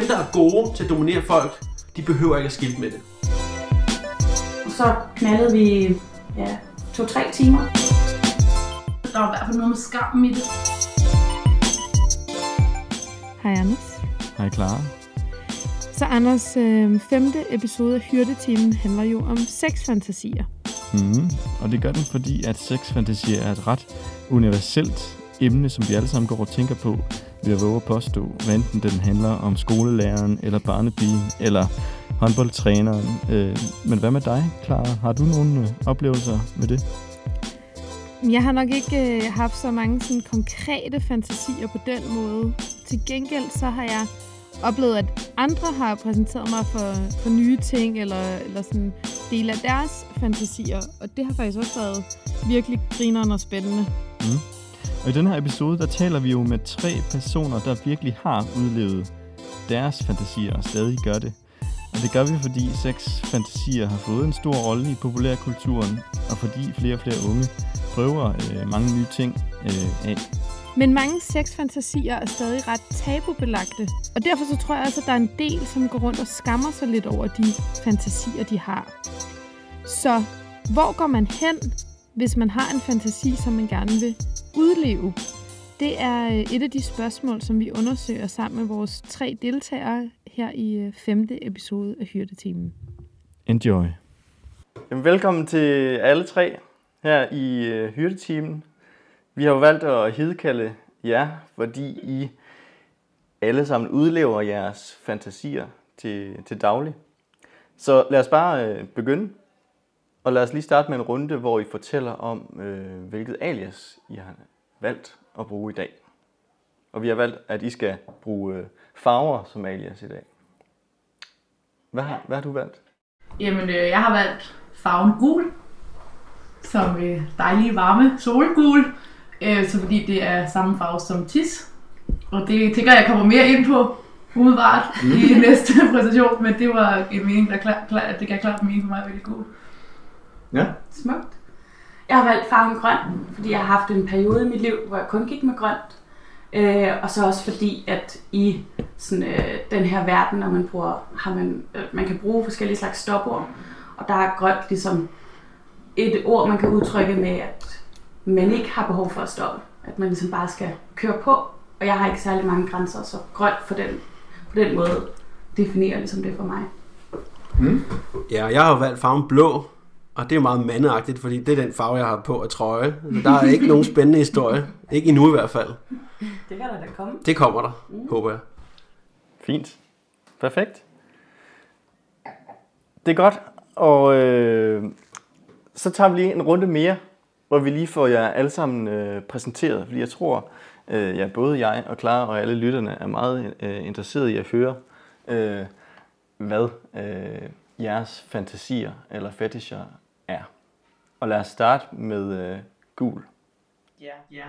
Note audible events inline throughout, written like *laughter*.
dem, der er gode til at dominere folk, de behøver ikke at skilte med det. Så knaldede vi ja, to-tre timer. Der var i hvert fald noget med skam i det. Hej Anders. Hej Clara. Så Anders, øh, femte episode af Hyrdetimen handler jo om sexfantasier. Mm, og det gør den, fordi at sexfantasier er et ret universelt emne, som vi alle sammen går og tænker på ved at våge at påstå, hvad enten den handler om skolelæreren, eller barnepigen, eller håndboldtræneren. Øh, men hvad med dig, Clara? Har du nogle øh, oplevelser med det? Jeg har nok ikke øh, haft så mange sådan, konkrete fantasier på den måde. Til gengæld så har jeg oplevet, at andre har præsenteret mig for, for nye ting, eller, eller sådan dele af deres fantasier. Og det har faktisk også været virkelig grineren og spændende. Mm. Og i den her episode, der taler vi jo med tre personer, der virkelig har udlevet deres fantasier og stadig gør det. Og det gør vi, fordi sexfantasier har fået en stor rolle i populærkulturen, og fordi flere og flere unge prøver øh, mange nye ting øh, af. Men mange sexfantasier er stadig ret tabubelagte, og derfor så tror jeg også, at der er en del, som går rundt og skammer sig lidt over de fantasier, de har. Så hvor går man hen, hvis man har en fantasi, som man gerne vil udleve? Det er øh, et af de spørgsmål, som vi undersøger sammen med vores tre deltagere her i øh, femte episode af Hyrdetimen. Enjoy. Jamen, velkommen til alle tre her i øh, hyrdetimen. Vi har jo valgt at hidkalde jer, fordi I alle sammen udlever jeres fantasier til, til daglig. Så lad os bare øh, begynde. Og lad os lige starte med en runde, hvor I fortæller om, øh, hvilket alias I har valgt at bruge i dag. Og vi har valgt, at I skal bruge øh, farver som alias i dag. Hvad har, hvad har du valgt? Jamen, øh, jeg har valgt farven gul, som øh, dejlige varme solgul, øh, så fordi det er samme farve som tis. Og det tænker jeg kommer mere ind på umiddelbart i *laughs* næste præsentation, men det var en mening, der klar, klar, det gav klart mening for mig at vælge gul. Ja. Smukt. Jeg har valgt farven grøn, fordi jeg har haft en periode i mit liv, hvor jeg kun gik med grønt. Øh, og så også fordi, at i sådan, øh, den her verden, når man bruger, har man, øh, man kan bruge forskellige slags stopord, og der er grønt ligesom et ord, man kan udtrykke med, at man ikke har behov for at stoppe. At man ligesom bare skal køre på, og jeg har ikke særlig mange grænser, så grønt på den, på den måde definerer ligesom det for mig. Ja, jeg har valgt farven blå, og det er jo meget mandeagtigt, fordi det er den farve, jeg har på af trøje. Så der er ikke nogen spændende historie. Ikke endnu i hvert fald. Det kan der da komme. Det kommer der, håber jeg. Fint. Perfekt. Det er godt. Og øh, så tager vi lige en runde mere, hvor vi lige får jer alle sammen øh, præsenteret. Fordi jeg tror, øh, ja, både jeg og Clara og alle lytterne er meget øh, interesserede i at høre, øh, hvad øh, jeres fantasier eller fetischer er. Og lad os starte med øh, gul. Ja. ja.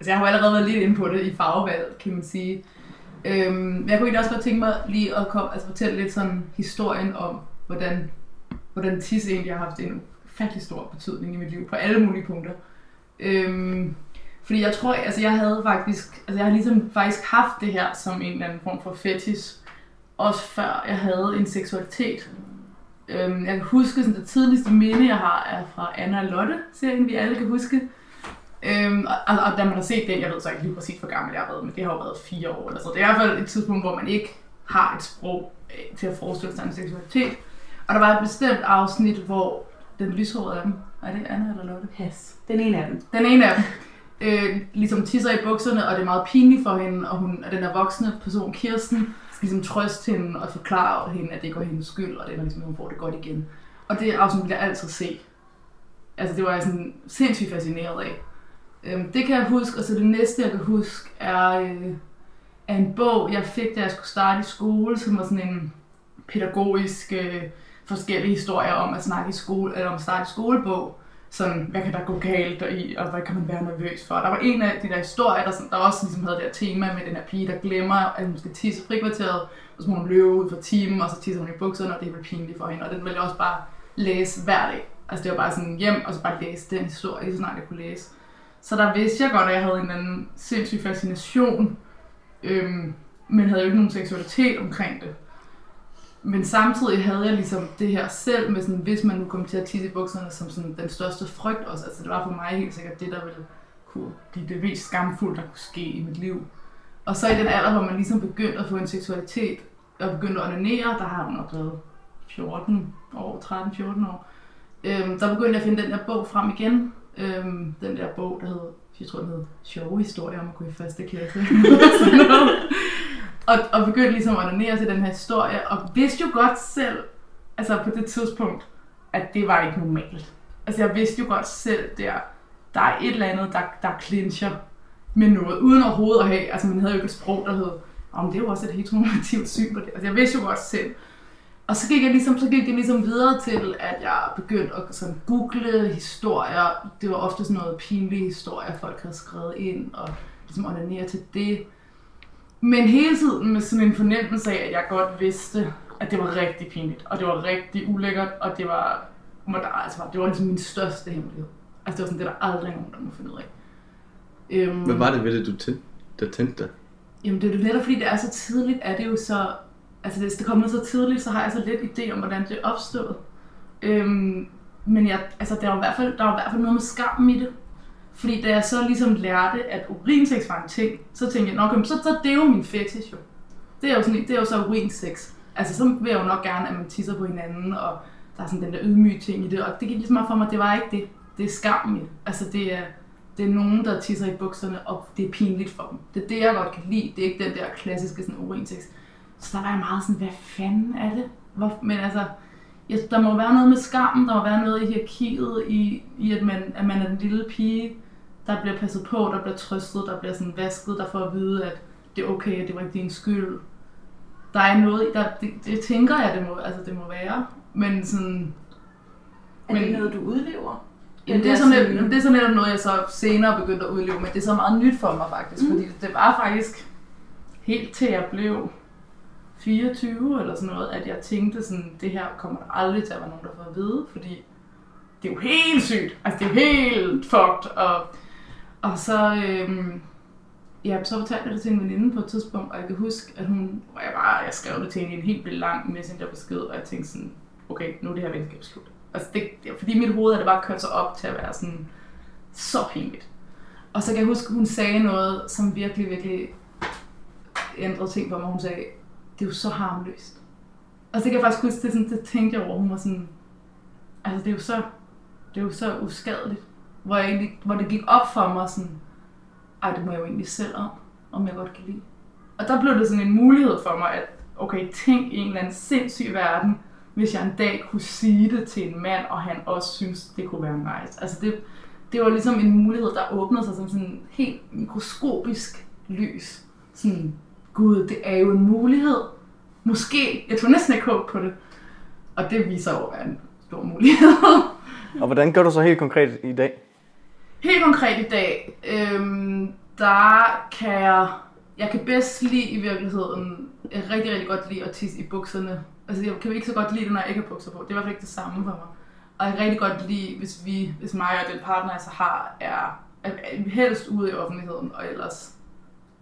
Altså jeg har jo allerede været lidt inde på det i farvevalg, kan man sige. Øhm, men jeg kunne egentlig også godt tænke mig lige at komme, altså fortælle lidt sådan historien om, hvordan, hvordan tis egentlig har haft en ufattelig stor betydning i mit liv på alle mulige punkter. Øhm, fordi jeg tror, altså jeg havde faktisk, altså jeg har ligesom faktisk haft det her som en eller anden form for fetis, også før jeg havde en seksualitet. Øhm, jeg kan huske, sådan det tidligste minde, jeg har, er fra Anna og Lotte, serien vi alle kan huske. Øhm, og, og, og da man har set den, jeg ved så ikke lige præcis, hvor gammel jeg har været, men det har jo været fire år eller så. Det er i hvert fald et tidspunkt, hvor man ikke har et sprog øh, til at forestille sig en seksualitet. Og der var et bestemt afsnit, hvor den lyshårede af dem, er det Anna eller Lotte? Pas. Den ene af dem. Den ene af dem, øh, ligesom tisser i bukserne, og det er meget pinligt for hende, og hun, og den der voksne person, Kirsten, ligesom trøste hende og forklare hende, at det ikke var hendes skyld, og det var ligesom, at hun får det godt igen. Og det afsnit vil jeg altid se. Altså det var jeg sådan sindssygt fascineret af. Øhm, det kan jeg huske, og så det næste, jeg kan huske, er, øh, er en bog, jeg fik, da jeg skulle starte i skole, som var sådan en pædagogisk øh, forskellige historier om at snakke i skole, eller om at starte i skolebog. Sådan, hvad kan der gå galt i, og hvad kan man være nervøs for? Der var en af de der historier, der, sådan, der også ligesom havde det her tema med den her pige, der glemmer, at hun skal tisse frikvarteret, og så må hun løbe ud for timen, og så tisser hun i bukserne, og det er vel pinligt for hende. Og den ville jeg også bare læse hver dag. Altså det var bare sådan hjem, og så bare læse den historie, så snart jeg kunne læse. Så der vidste jeg godt, at jeg havde en eller anden sindssyg fascination øhm, men havde jo ikke nogen seksualitet omkring det. Men samtidig havde jeg ligesom det her selv med sådan, hvis man nu kom til at tisse i bukserne som sådan den største frygt også. Altså det var for mig helt sikkert det, der ville kunne blive det mest skamfulde, der kunne ske i mit liv. Og så i den alder, hvor man ligesom begyndte at få en seksualitet, og begyndte at onanere, der har hun nok været 14 år, 13-14 år, øhm, der begyndte jeg at finde den der bog frem igen. Øhm, den der bog, der hed, jeg tror den hed Sjove historier om at gå i første klasse. *laughs* Og, og begyndte ligesom at onanere til den her historie, og vidste jo godt selv, altså på det tidspunkt, at det var ikke normalt. Altså jeg vidste jo godt selv der, der er et eller andet, der, der clincher med noget, uden overhovedet at have, altså man havde jo ikke et sprog, der hed, om det er jo også et heteronormativt syn på det. Altså jeg vidste jo godt selv. Og så gik jeg ligesom, så gik det ligesom videre til, at jeg begyndte at sådan google historier. Det var ofte sådan noget pinlige historier, folk havde skrevet ind, og ligesom onanere til det. Men hele tiden med sådan en fornemmelse af, at jeg godt vidste, at det var rigtig pinligt, og det var rigtig ulækkert, og det var, altså, det var ligesom min største hemmelighed. Altså det var sådan, det er der aldrig nogen, der må finde ud af. Øhm, Hvad var det ved det, du tændte, der tændte dig? Jamen det er jo netop fordi det er så tidligt, er det jo så, altså hvis det kommer så tidligt, så har jeg så lidt idé om, hvordan det er opstået. Øhm, men jeg, altså, der var i hvert fald, der var i hvert fald noget med skam i det. Fordi da jeg så ligesom lærte, at urinsex var en ting, så tænkte jeg, nok, så, så det er jo min fetish jo. Det er jo, sådan, det er jo så urinsex. Altså så vil jeg jo nok gerne, at man tisser på hinanden, og der er sådan den der ydmyge ting i det. Og det gik ligesom op for mig, at det var ikke det. Det er skam. Altså det er, det er nogen, der tisser i bukserne, og det er pinligt for dem. Det er det, jeg godt kan lide. Det er ikke den der klassiske sådan, urinsex. Så der var jeg meget sådan, hvad fanden er det? Hvor, men altså, ja, der må være noget med skammen, der må være noget i hierarkiet, i, i at, man, at man er den lille pige, der bliver passet på, der bliver trøstet, der bliver sådan vasket, der får at vide, at det er okay, at det var ikke din skyld. Der er noget, der, det, det tænker jeg, det må, altså, det må være. Men sådan, Er det Men- noget, du udlever? Jamen, det, er sådan, lidt, det er sådan netop noget, jeg så senere begyndte at udleve, men det er så meget nyt for mig faktisk, mm. fordi det var faktisk helt til jeg blev 24 eller sådan noget, at jeg tænkte sådan, det her kommer der aldrig til at være nogen, der får at vide, fordi det er jo helt sygt, altså det er helt fucked, og, og så, øh, ja, så fortalte jeg det til en veninde på et tidspunkt, og jeg kan huske, at hun, og jeg bare, jeg skrev det til hende i en helt vildt lang messengerbesked, og jeg tænkte sådan, okay, nu er det her venskab slut. Altså det, det, fordi mit hoved er det bare kørt sig op til at være sådan så pinligt. Og så kan jeg huske, hun sagde noget, som virkelig, virkelig ændrede ting for mig. Hun sagde, det er jo så harmløst. Og så kan jeg faktisk huske, det, sådan, det tænkte jeg over. Hun var sådan, altså det er jo så, det er jo så uskadeligt. Hvor, jeg egentlig, hvor det gik op for mig sådan, ej, det må jeg jo egentlig selv om, om jeg godt kan lide. Og der blev det sådan en mulighed for mig, at okay, tænk i en eller anden sindssyg verden, hvis jeg en dag kunne sige det til en mand, og han også synes, det kunne være nice. Altså det, det var ligesom en mulighed, der åbnede sig som sådan helt mikroskopisk lys. Sådan, gud, det er jo en mulighed. Måske, jeg tror næsten ikke håb på det. Og det viser jo at være en stor mulighed. Og hvordan gør du så helt konkret i dag? Helt konkret i dag, øhm, der kan jeg, jeg kan bedst lide i virkeligheden, jeg kan rigtig, rigtig godt lide at tisse i bukserne. Altså jeg kan ikke så godt lide det, når jeg ikke har bukser på. Det er i hvert fald ikke det samme for mig. Og jeg kan rigtig godt lide, hvis vi, hvis mig og den partner, jeg så har, er, er, helst ude i offentligheden, og ellers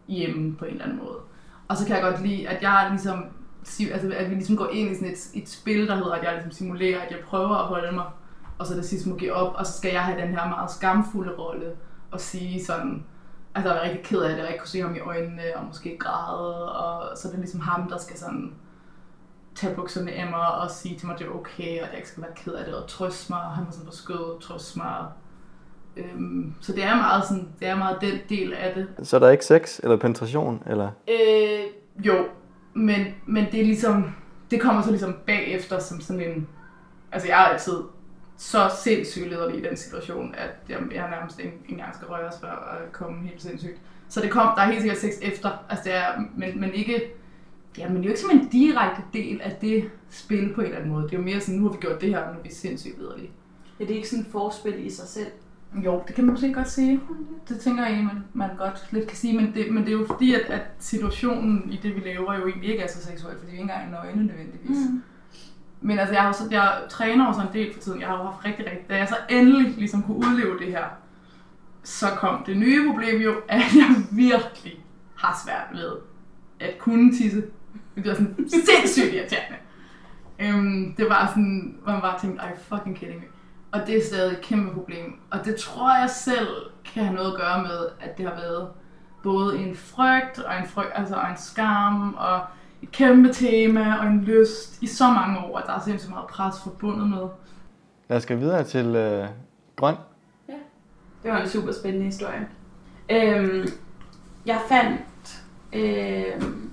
hjemme på en eller anden måde. Og så kan jeg godt lide, at jeg ligesom, altså at vi ligesom går ind i sådan et, et spil, der hedder, at jeg ligesom simulerer, at jeg prøver at holde mig, og så det sidst må give op, og så skal jeg have den her meget skamfulde rolle, og sige sådan, altså jeg er rigtig ked af det, og ikke kunne se ham i øjnene, og måske græde, og så er det ligesom ham, der skal sådan tage bukserne af mig og sige til mig, at det er okay, og at jeg ikke skal være ked af det, og trøste mig, og han var sådan på skødet, trøste mig. Øhm, så det er meget sådan, det er meget den del af det. Så er der ikke sex eller penetration? Eller? Øh, jo, men, men det er ligesom, det kommer så ligesom bagefter som sådan en, altså jeg er altid så sindssygt lederlig i den situation, at jeg, jeg nærmest ikke engang skal røres før at komme helt sindssygt. Så det kom, der er helt sikkert sex efter, altså det er, men, men ikke, ja, men det er jo ikke som en direkte del af det spil på en eller anden måde. Det er jo mere sådan, nu har vi gjort det her, nu er vi sindssygt lederlige. Er det ikke sådan et forspil i sig selv? Jo, det kan man måske godt sige. Det tænker jeg man, man godt lidt kan sige, men det, men det er jo fordi, at, at situationen i det, vi laver, jo egentlig ikke er så seksuel, fordi vi ikke engang er nøgne nødvendigvis. Mm. Men altså, jeg, har så, jeg træner også så en del for tiden. Jeg har jo haft rigtig, rigtig... Da jeg så endelig ligesom kunne udleve det her, så kom det nye problem jo, at *laughs* jeg virkelig har svært ved at kunne tisse. Det var sådan sindssygt irriterende. Øhm, det var sådan, hvor man bare tænkte, ej fucking kidding me. Og det er stadig et kæmpe problem. Og det tror jeg selv kan have noget at gøre med, at det har været både en frygt og en, frygt, altså, en skam og et kæmpe tema og en lyst i så mange år, at der er sindssygt meget pres forbundet med. Lad os gå videre til øh, grøn. Det var en super spændende historie. Øhm, jeg fandt øhm,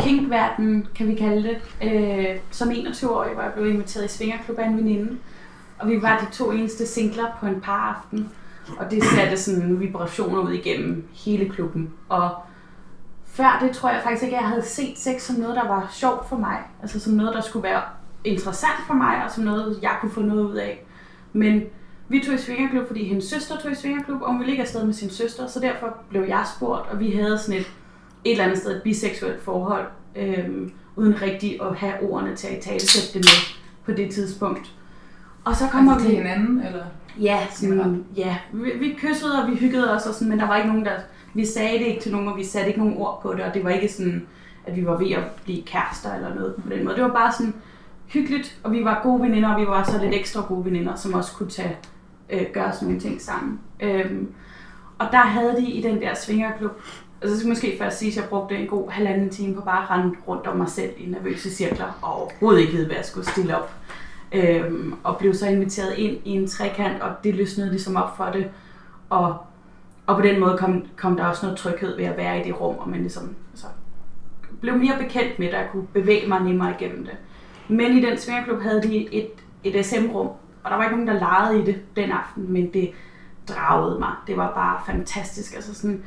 kinkverden, kan vi kalde det, øh, som 21-årig, hvor jeg blev inviteret i Svingerklub af en veninde. Og vi var de to eneste singler på en par aften. Og det satte sådan vibrationer ud igennem hele klubben. Og før det tror jeg faktisk ikke, at jeg havde set sex som noget, der var sjovt for mig. Altså som noget, der skulle være interessant for mig, og som noget, jeg kunne få noget ud af. Men vi tog i svingerklub, fordi hendes søster tog i svingerklub, og hun ville ikke afsted med sin søster, så derfor blev jeg spurgt, og vi havde sådan et, et eller andet sted et biseksuelt forhold, øhm, uden rigtig at have ordene til at tale det med på det tidspunkt. Og så kommer Altså vi... til hinanden, eller? Ja, sådan, ja. Vi, vi kyssede, og vi hyggede os, og sådan, men der var ikke nogen, der... Vi sagde det ikke til nogen, og vi satte ikke nogen ord på det, og det var ikke sådan, at vi var ved at blive kærester eller noget på den måde. Det var bare sådan hyggeligt, og vi var gode veninder, og vi var så lidt ekstra gode veninder, som også kunne tage, øh, gøre sådan nogle ting sammen. Øhm, og der havde de i den der svingerklub, altså så skal jeg måske først sige, at jeg brugte en god halvanden time på bare at rende rundt om mig selv i nervøse cirkler, og overhovedet ikke vide, hvad jeg skulle stille op. Øhm, og blev så inviteret ind i en trekant, og det løsnede ligesom op for det. Og, og på den måde kom, kom der også noget tryghed ved at være i det rum, og man ligesom altså, blev mere bekendt med det, og kunne bevæge mig nemmere igennem det. Men i den svingerklub havde de et, et SM-rum, og der var ikke nogen, der legede i det den aften, men det dragede mig. Det var bare fantastisk. Altså sådan,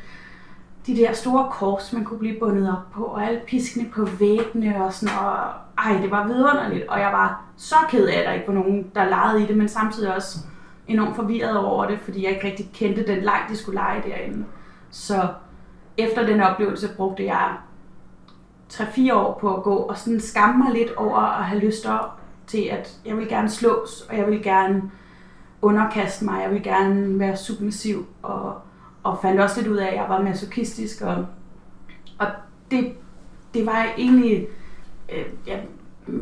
de der store kors, man kunne blive bundet op på, og alle piskene på væggene og sådan, og ej, det var vidunderligt, og jeg var så ked af, at der ikke var nogen, der legede i det, men samtidig også enormt forvirret over det, fordi jeg ikke rigtig kendte den leg, de skulle lege derinde. Så efter den oplevelse brugte jeg 3-4 år på at gå og sådan skamme mig lidt over at have lyst op til, at jeg vil gerne slås, og jeg vil gerne underkaste mig, jeg vil gerne være submissiv, og, og fandt også lidt ud af, at jeg var masochistisk, og, og det, det var egentlig, øh, jeg,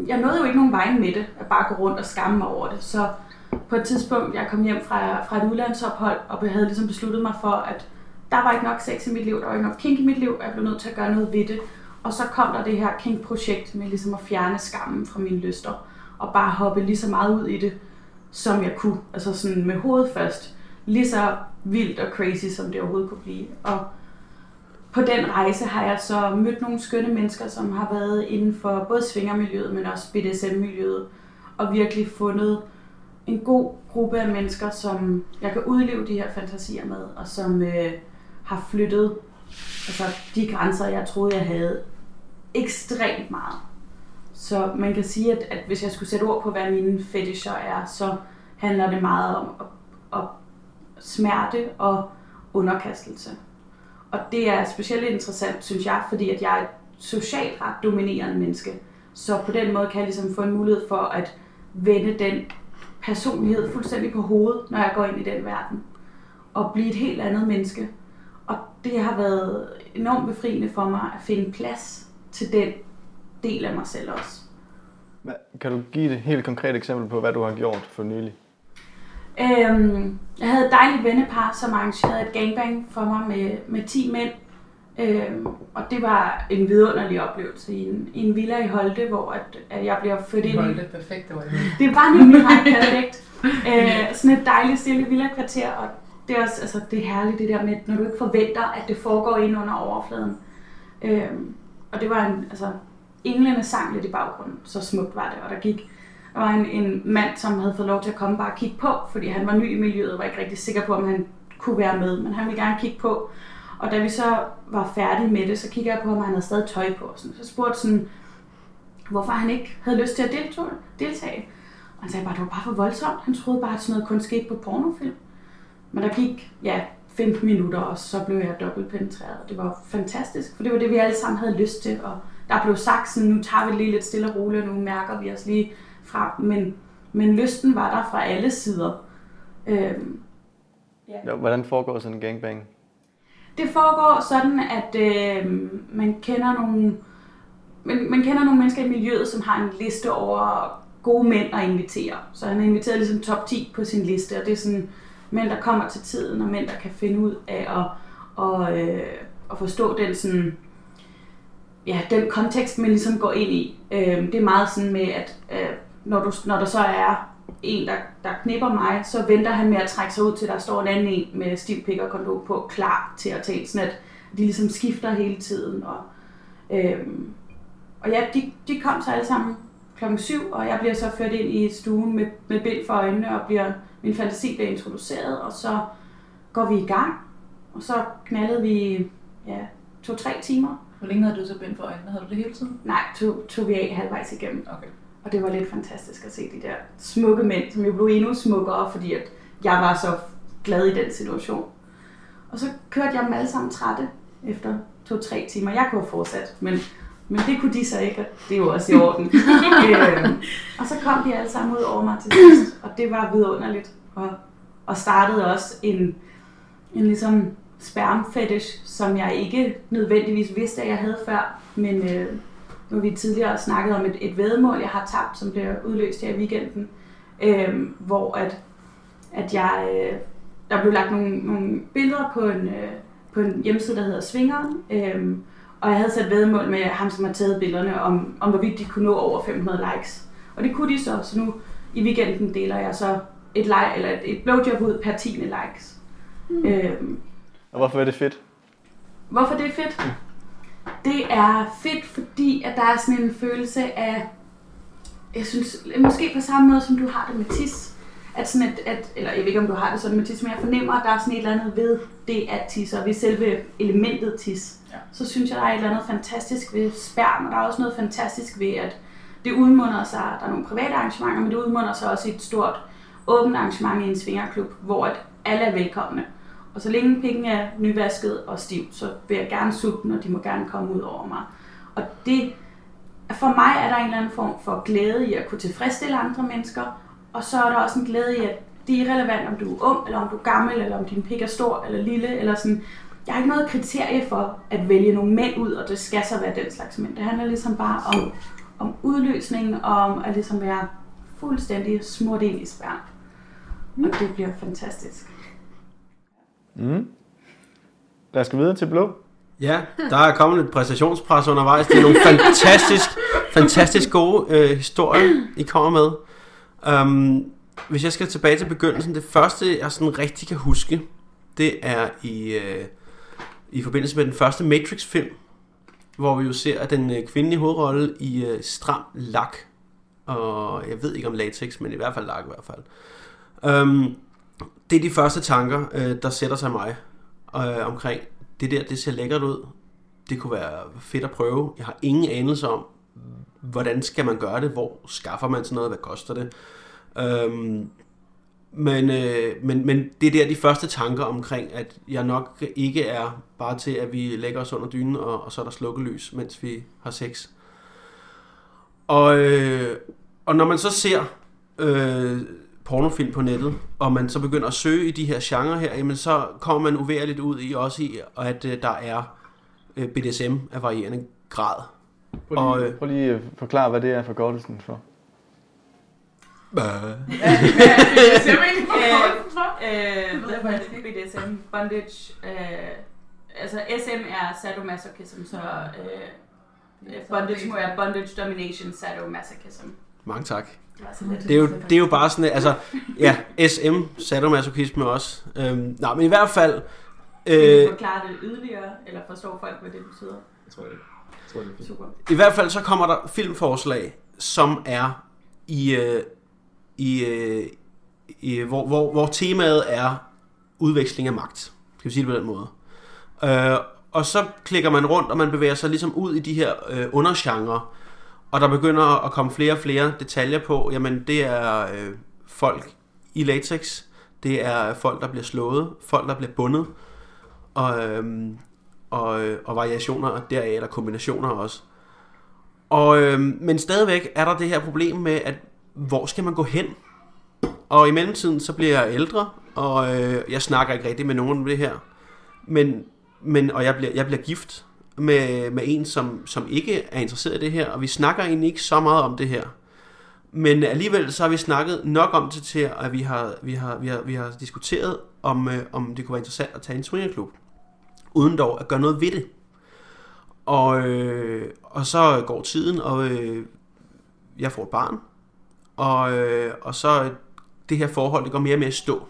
jeg nåede jo ikke nogen vej med det, at bare gå rundt og skamme mig over det, så på et tidspunkt, jeg kom hjem fra, fra et udlandsophold, og jeg havde ligesom besluttet mig for, at der var ikke nok sex i mit liv, der var ikke nok kink i mit liv, og jeg blev nødt til at gøre noget ved det. Og så kom der det her kink-projekt med ligesom at fjerne skammen fra mine lyster, og bare hoppe lige så meget ud i det, som jeg kunne. Altså sådan med hovedet først. Lige så vildt og crazy, som det overhovedet kunne blive. Og på den rejse har jeg så mødt nogle skønne mennesker, som har været inden for både svingermiljøet, men også BDSM-miljøet, og virkelig fundet en god gruppe af mennesker, som jeg kan udleve de her fantasier med, og som øh, har flyttet altså, de grænser, jeg troede, jeg havde, ekstremt meget. Så man kan sige, at, at hvis jeg skulle sætte ord på, hvad mine fetisher er, så handler det meget om at, at smerte og underkastelse. Og det er specielt interessant, synes jeg, fordi at jeg er et socialt ret dominerende menneske. Så på den måde kan jeg ligesom få en mulighed for at vende den personlighed fuldstændig på hovedet, når jeg går ind i den verden. Og blive et helt andet menneske. Og det har været enormt befriende for mig at finde plads til den del af mig selv også. Hvad- Kan du give et helt konkret eksempel på, hvad du har gjort for nylig? Øhm, jeg havde et dejligt vennepar, som arrangerede et gangbang for mig med, med 10 mænd. Øhm, og det var en vidunderlig oplevelse i en, i en villa i Holte, hvor at, at jeg bliver født ind i. Hold det perfekt, det var det. Det var nemlig ret perfekt. Øh, sådan et dejligt stille villa-kvarter, og det er også altså, det er herligt det der med, når du ikke forventer, at det foregår ind under overfladen. Øh, og det var en, altså, englene sang lidt i baggrunden, så smukt var det, og der gik der var en, en mand, som havde fået lov til at komme bare og kigge på, fordi han var ny i miljøet og var ikke rigtig sikker på, om han kunne være med, men han ville gerne kigge på. Og da vi så var færdige med det, så kiggede jeg på, om han havde stadig tøj på. Sådan. Så spurgte sådan, hvorfor han ikke havde lyst til at deltage. deltage. Og han sagde bare, at det var bare for voldsomt. Han troede bare, at sådan noget kun skete på pornofilm. Men der gik, ja, 15 minutter, og så blev jeg dobbelt penetreret. Det var fantastisk, for det var det, vi alle sammen havde lyst til. Og der blev sagt sådan, nu tager vi det lige lidt stille og roligt, og nu mærker vi os lige frem. Men, men lysten var der fra alle sider. Øhm, Ja, Hvordan foregår sådan en gangbang? Det foregår sådan, at øh, man kender nogle man, man kender nogle mennesker i miljøet, som har en liste over gode mænd at invitere. Så han har inviteret ligesom top 10 på sin liste, og det er sådan mænd, der kommer til tiden, og mænd, der kan finde ud af at, og, øh, at forstå den sådan, ja, den kontekst, man ligesom går ind i. Øh, det er meget sådan med, at øh, når, du, når der så er en, der, der knipper mig, så venter han med at trække sig ud til, der står en anden en med stiv pik og kondom på, klar til at tage sådan at de ligesom skifter hele tiden. Og, øhm, og ja, de, de kom så alle sammen klokken 7, og jeg bliver så ført ind i stuen med, med bind for øjnene, og bliver, min fantasi bliver introduceret, og så går vi i gang. Og så knaldede vi ja, to-tre timer. Hvor længe havde du så bind for øjnene? Havde du det hele tiden? Nej, tog, tog vi af halvvejs igennem. Okay. Og det var lidt fantastisk at se de der smukke mænd, som jo blev endnu smukkere, fordi at jeg var så glad i den situation. Og så kørte jeg dem alle sammen trætte efter to-tre timer. Jeg kunne have fortsat, men, men det kunne de så ikke, og det er jo også i orden. *laughs* øhm, og så kom de alle sammen ud over mig til sidst, og det var vidunderligt. Og, og startede også en, en ligesom spermfetish, som jeg ikke nødvendigvis vidste, at jeg havde før, men øh, nu har vi tidligere snakket om et, et vedmål, jeg har tabt, som bliver udløst her i weekenden, øh, hvor at, at jeg, øh, der blev lagt nogle, nogle billeder på en, øh, på en hjemmeside, der hedder Svingeren, øh, og jeg havde sat vedmål med ham, som har taget billederne, om, om hvorvidt de kunne nå over 500 likes. Og det kunne de så, så nu i weekenden deler jeg så et, like, eller et, et blowjob ud per 10 likes. Mm. Øh, Og hvorfor er det fedt? Hvorfor det er fedt? Det er fedt, fordi at der er sådan en følelse af, jeg synes, måske på samme måde som du har det med tis, at sådan et, at, eller jeg ved ikke om du har det sådan med tis, men jeg fornemmer, at der er sådan et eller andet ved det at tisse, og ved selve elementet tis. Ja. Så synes jeg, der er et eller andet fantastisk ved sperm, og der er også noget fantastisk ved, at det udmunder sig, der er nogle private arrangementer, men det udmunder sig også i et stort åbent arrangement i en svingerklub, hvor at alle er velkomne. Og så længe pikken er nyvasket og stiv, så vil jeg gerne sutte den, og de må gerne komme ud over mig. Og det, for mig er der en eller anden form for glæde i at kunne tilfredsstille andre mennesker, og så er der også en glæde i, at det er irrelevant, om du er ung, eller om du er gammel, eller om din pik er stor eller lille, eller sådan. Jeg har ikke noget kriterie for at vælge nogle mænd ud, og det skal så være den slags mænd. Det handler ligesom bare om, om udløsningen, og om at ligesom være fuldstændig smurt ind i spærn. Og det bliver fantastisk. Mm. Lad os gå videre til blå. Ja, der er kommet lidt præstationspres undervejs. Det er nogle fantastisk, fantastisk gode øh, historier, I kommer med. Um, hvis jeg skal tilbage til begyndelsen, det første, jeg sådan rigtig kan huske, det er i, øh, i forbindelse med den første Matrix-film, hvor vi jo ser den øh, kvindelige hovedrolle i øh, stram lak. Og jeg ved ikke om latex, men i hvert fald lak i hvert fald. Um, det er de første tanker, øh, der sætter sig mig øh, omkring, det der, det ser lækkert ud. Det kunne være fedt at prøve. Jeg har ingen anelse om, hvordan skal man gøre det, hvor skaffer man sådan noget, hvad koster det. Øhm, men, øh, men, men det er der de første tanker omkring, at jeg nok ikke er bare til, at vi lægger os under dynen, og, og så er der slukkelys, mens vi har sex. Og, øh, og når man så ser øh, pornofilm på nettet, og man så begynder at søge i de her genrer her, jamen så kommer man uværligt ud i også i, at øh, der er øh, BDSM af varierende grad. Prøv Og, lige, øh, prøv lige at forklare, hvad det er forkortelsen for. *laughs* Øh, Det ser man ikke Øh, for. Øh, hvad er? BDSM, bondage, øh, altså SM er sadomasochism, så øh, bondage må være bondage, domination, sadomasochism. mange tak. Det er jo, det er jo bare sådan, altså, ja, SM, sadomasochisme også. Øhm, nej, men i hvert fald, øh, du forklare det yderligere, eller forstår folk, hvad det betyder? Jeg tror, det, jeg tror, det er. Super. i hvert fald så kommer der filmforslag, som er i, øh, i, øh, i hvor, hvor, hvor temaet er udveksling af magt. Skal vi sige det på den måde. Øh, og så klikker man rundt, og man bevæger sig ligesom ud i de her øh, undergenre, og der begynder at komme flere og flere detaljer på, jamen det er øh, folk i latex, det er folk, der bliver slået, folk, der bliver bundet, og, øhm, og, øh, og variationer deraf, eller kombinationer også. Og, øhm, men stadigvæk er der det her problem med, at hvor skal man gå hen? Og i mellemtiden, så bliver jeg ældre, og øh, jeg snakker ikke rigtig med nogen om det her. Men men, og jeg bliver, jeg bliver gift med, med en, som, som ikke er interesseret i det her, og vi snakker egentlig ikke så meget om det her. Men alligevel så har vi snakket nok om det til, at vi har, vi har, vi har, vi har diskuteret, om, øh, om det kunne være interessant at tage en swingerklub, uden dog at gøre noget ved det. Og, øh, og så går tiden, og øh, jeg får et barn, og, øh, og så det her forhold, det går mere og mere i stå.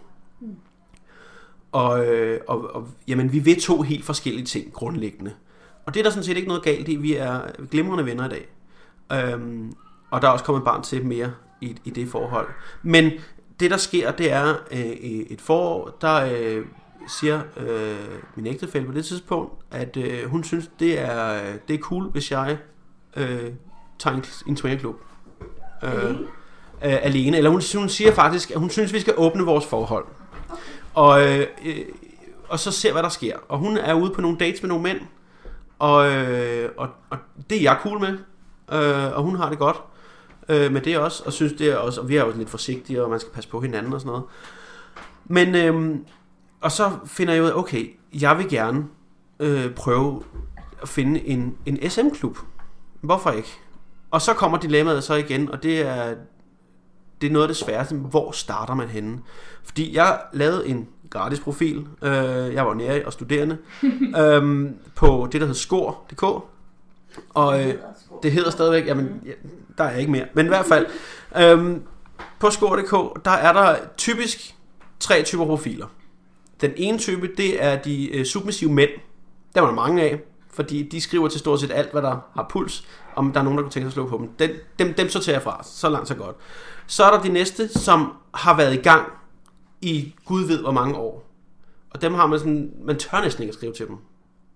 Og, øh, og, og jamen, vi vil to helt forskellige ting grundlæggende. Og det er der sådan set ikke noget galt i. Vi er glimrende venner i dag. Øhm, og der er også kommet barn til mere i, i det forhold. Men det der sker, det er øh, et forår, der øh, siger øh, min ægtefælle på det tidspunkt, at øh, hun synes, det er, det er cool, hvis jeg øh, tager en, en swingerklub. Øh, øh, alene. Eller hun, hun siger faktisk, at hun synes, vi skal åbne vores forhold. Og, øh, øh, og så ser, hvad der sker. Og hun er ude på nogle dates med nogle mænd, og, øh, og, og det er jeg cool med, øh, og hun har det godt øh, med det også, og synes det er også, og vi er jo lidt forsigtige, og man skal passe på hinanden og sådan noget. Men, øh, og så finder jeg ud af, okay, jeg vil gerne øh, prøve at finde en, en SM-klub. Hvorfor ikke? Og så kommer dilemmaet så igen, og det er, det er noget af det sværeste. Hvor starter man henne? Fordi jeg lavede en gratis profil. Øh, jeg var nære og studerende. *laughs* øhm, på det, der hedder skor.dk. Og øh, det hedder stadigvæk, jamen, ja, der er ikke mere. Men i hvert fald, øhm, på skor.dk, der er der typisk tre typer profiler. Den ene type, det er de øh, submissive mænd. Der var der mange af, fordi de skriver til stort set alt, hvad der har puls, om der er nogen, der kunne tænke sig at slå på dem. Den, dem, dem sorterer jeg fra, så langt så godt. Så er der de næste, som har været i gang i Gud ved hvor mange år. Og dem har man sådan, man tør næsten ikke at skrive til dem.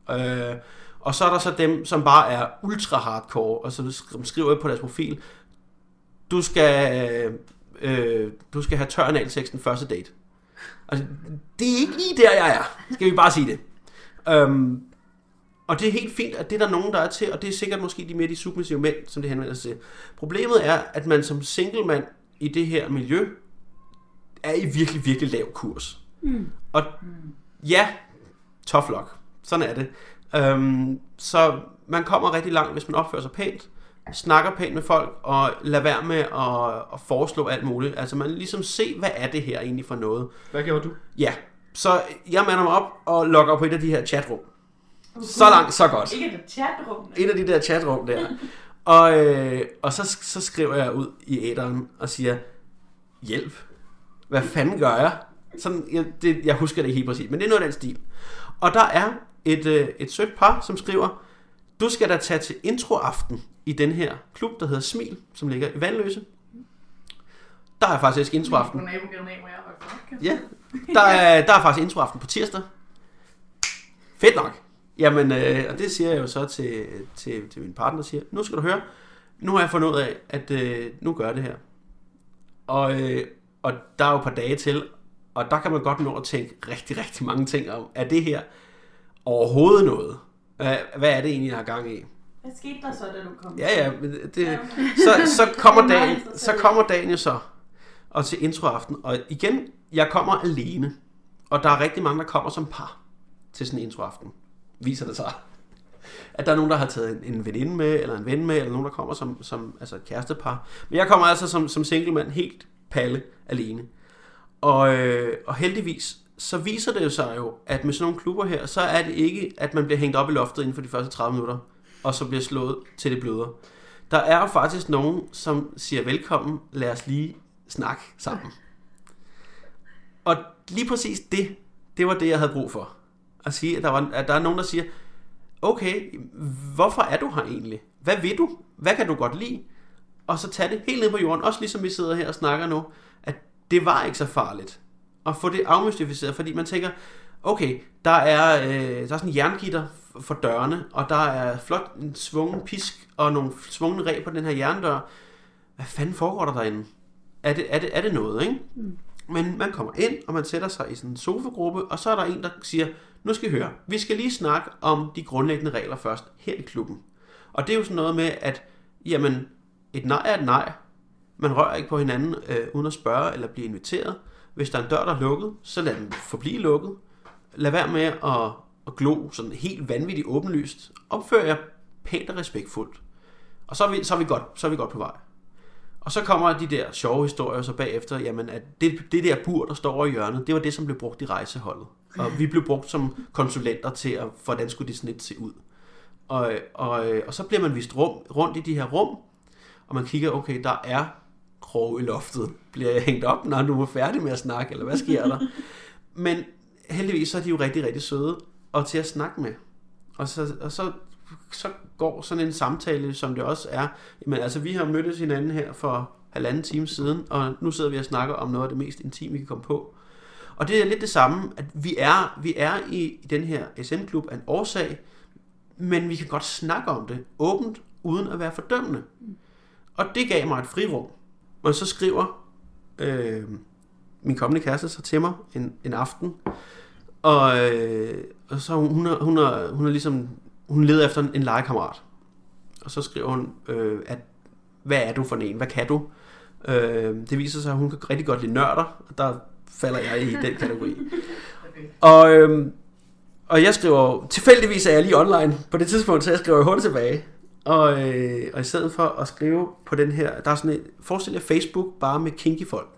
Øh, og så er der så dem, som bare er ultra hardcore, og så skriver på deres profil, du skal, øh, du skal have tør analsex den første date. Altså, det er ikke lige der, jeg er. Skal vi bare sige det. Øhm, og det er helt fint, at det er der nogen, der er til, og det er sikkert måske de mere de submissive mænd, som det henvender sig til. Problemet er, at man som single mand i det her miljø, er i virkelig, virkelig lav kurs. Mm. Og ja, tough luck. Sådan er det. Um, så man kommer rigtig langt, hvis man opfører sig pænt, snakker pænt med folk, og lader være med at, at foreslå alt muligt. Altså man ligesom se, hvad er det her egentlig for noget. Hvad gjorde du? Ja, så jeg mander mig op og logger på et af de her chatrum. Så langt, så godt. Ikke et chatrum. Et af de der chatrum der. Og, øh, og så, så skriver jeg ud i æderen og siger, hjælp, hvad fanden gør jeg? Sådan, jeg, det, jeg husker det ikke helt præcis, men det er noget af den stil. Og der er et, øh, et sødt par, som skriver, du skal da tage til introaften i den her klub, der hedder Smil, som ligger i Vandløse. Der er faktisk introaften. Ja, der er, der er faktisk introaften på tirsdag. Fedt nok. Jamen, øh, og det siger jeg jo så til, til, til min partner, siger, nu skal du høre, nu har jeg fundet ud af, at øh, nu gør jeg det her. Og, øh, og der er jo et par dage til, og der kan man godt nå at tænke rigtig, rigtig mange ting om, er det her overhovedet noget? Hvad, er det egentlig, jeg har gang i? Hvad skete der så, da du kom? Ja, ja, det, så, så, *laughs* kommer er dagen, så kommer dagen jo så, og til introaften. Og igen, jeg kommer alene, og der er rigtig mange, der kommer som par til sådan en introaften. Viser det sig. At der er nogen, der har taget en, en veninde med, eller en ven med, eller nogen, der kommer som, som altså et kærestepar. Men jeg kommer altså som, som single mand helt palle alene. Og, øh, og heldigvis, så viser det jo sig jo, at med sådan nogle klubber her, så er det ikke, at man bliver hængt op i loftet inden for de første 30 minutter, og så bliver slået til det bløder. Der er jo faktisk nogen, som siger velkommen, lad os lige snakke sammen. Og lige præcis det, det var det, jeg havde brug for. At sige, at der, var, at der er nogen, der siger, okay, hvorfor er du her egentlig? Hvad vil du? Hvad kan du godt lide? Og så tage det helt ned på jorden, også ligesom vi sidder her og snakker nu, at det var ikke så farligt. Og få det afmystificeret, fordi man tænker, okay, der er, øh, der er sådan en jerngitter for dørene, og der er flot en svungen pisk og nogle svungne ræb på den her jerndør. Hvad fanden foregår der derinde? Er det, er det, er det noget, ikke? Mm. Men man kommer ind, og man sætter sig i sådan en sofagruppe, og så er der en, der siger, nu skal I høre, vi skal lige snakke om de grundlæggende regler først her i klubben. Og det er jo sådan noget med, at jamen, et nej er et nej. Man rører ikke på hinanden øh, uden at spørge eller blive inviteret. Hvis der er en dør, der er lukket, så lad den forblive lukket. Lad være med at at glo sådan helt vanvittigt åbenlyst, Opfør jer pænt og respektfuldt. Og så er vi, så er vi, godt, så er vi godt på vej. Og så kommer de der sjove historier så bagefter, jamen at det, det der bur, der står over i hjørnet, det var det, som blev brugt i rejseholdet. Og vi blev brugt som konsulenter til, at, hvordan skulle det sådan lidt se ud. Og, og, øh, og så bliver man vist rum, rundt i de her rum, og man kigger, okay, der er krog i loftet. Bliver jeg hængt op, når du er færdig med at snakke, eller hvad sker der? Men heldigvis så er de jo rigtig, rigtig søde, og til at snakke med. Og så, og så, så går sådan en samtale, som det også er. Men altså, vi har mødtes hinanden her for halvanden time siden, og nu sidder vi og snakker om noget af det mest intime, vi kan komme på. Og det er lidt det samme, at vi er, vi er i, i den her SM-klub af en årsag, men vi kan godt snakke om det åbent, uden at være fordømmende. Og det gav mig et frirum. Og så skriver øh, min kommende kæreste så til mig en, en aften, og, øh, og så hun, hun, er, hun, er, hun er ligesom, hun leder efter en, en legekammerat. Og så skriver hun, øh, at hvad er du for en? Hvad kan du? Øh, det viser sig, at hun kan rigtig godt lide nørder, og der falder jeg i den kategori. Og, øh, og jeg skriver, tilfældigvis er jeg lige online på det tidspunkt, så jeg skriver hurtigt tilbage. Og, øh, og i stedet for at skrive på den her, der er sådan en, forestil jer Facebook bare med kinky folk.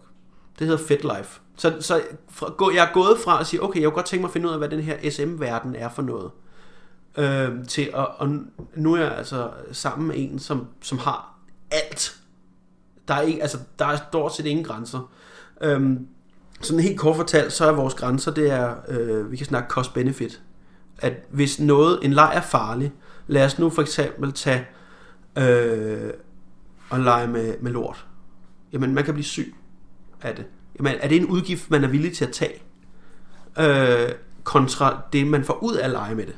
Det hedder FetLife. Så, så fra, gå, jeg er gået fra at sige, okay, jeg kunne godt tænke mig at finde ud af, hvad den her SM-verden er for noget. Øh, til at, og nu er jeg altså sammen med en, som, som har alt. Der er, ikke, altså, der er stort set ingen grænser. Øh, sådan helt kort fortalt, så er vores grænser, det er, øh, vi kan snakke cost-benefit. At hvis noget, en leg er farlig, lad os nu for eksempel tage øh, og lege med, med lort. Jamen, man kan blive syg af det. Jamen, er det en udgift, man er villig til at tage? Øh, kontra det, man får ud af at lege med det.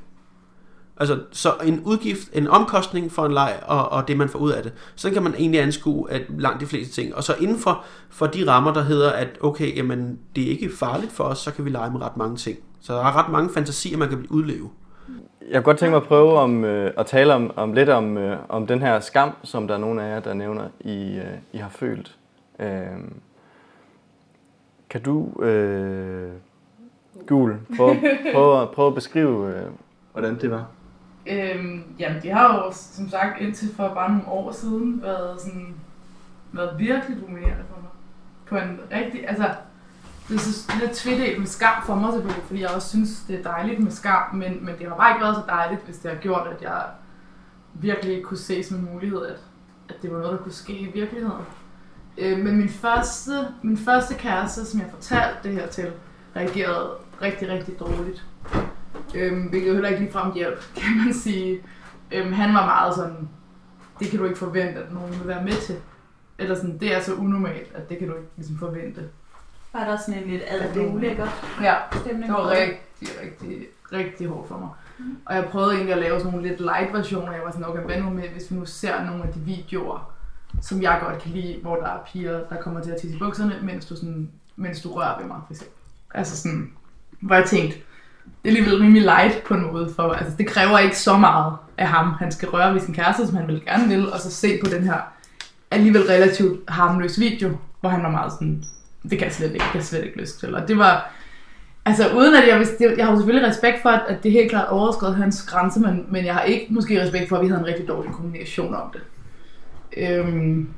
Altså, så en udgift, en omkostning for en leg, og, og det, man får ud af det. Så kan man egentlig anskue at langt de fleste ting. Og så inden for, for de rammer, der hedder, at okay, jamen, det er ikke farligt for os, så kan vi lege med ret mange ting. Så der er ret mange fantasier, man kan blive udleve. Jeg kunne godt tænke mig at prøve om, øh, at tale om, om lidt om, øh, om den her skam, som der er nogle af jer, der nævner, I, øh, I har følt. Øh, kan du, øh, Gul, prøve, prøve, prøve at beskrive, øh, hvordan det var? Øhm, jamen, det har jo som sagt indtil for bare nogle år siden været sådan, været virkelig dominerende for mig. På en rigtig, altså, det er så lidt tvedelt med skam for mig selvfølgelig, fordi jeg også synes, det er dejligt med skam, men, men det har bare ikke været så dejligt, hvis det har gjort, at jeg virkelig kunne se som en mulighed, at, at det var noget, der kunne ske i virkeligheden. Øh, men min første, min første kæreste, som jeg fortalte det her til, reagerede rigtig, rigtig dårligt. Øhm, hvilket jo heller ikke ligefrem hjælp, *laughs* kan man sige. Øhm, han var meget sådan, det kan du ikke forvente, at nogen vil være med til. Eller sådan, det er så unormalt, at det kan du ikke ligesom forvente. Var der sådan en lidt ad ulækker Ja, stemning? det var det? rigtig, rigtig, rigtig hårdt for mig. Og jeg prøvede egentlig at lave sådan nogle lidt light versioner. Jeg var sådan, okay, hvad nu med, hvis vi nu ser nogle af de videoer, som jeg godt kan lide, hvor der er piger, der kommer til at tisse i bukserne, mens du, sådan, mens du rører ved mig, for eksempel. Altså sådan, hvor jeg tænkte, det er alligevel rimelig light på en måde, for altså, det kræver ikke så meget af ham. Han skal røre ved sin kæreste, som han vil gerne vil, og så se på den her alligevel relativt harmløs video, hvor han var meget sådan, det kan jeg slet ikke, jeg slet ikke lyst til. Og det var, altså uden at jeg jeg har jo selvfølgelig respekt for, at, at det helt klart overskred hans grænse, men, men jeg har ikke måske respekt for, at vi havde en rigtig dårlig kommunikation om det. Øhm,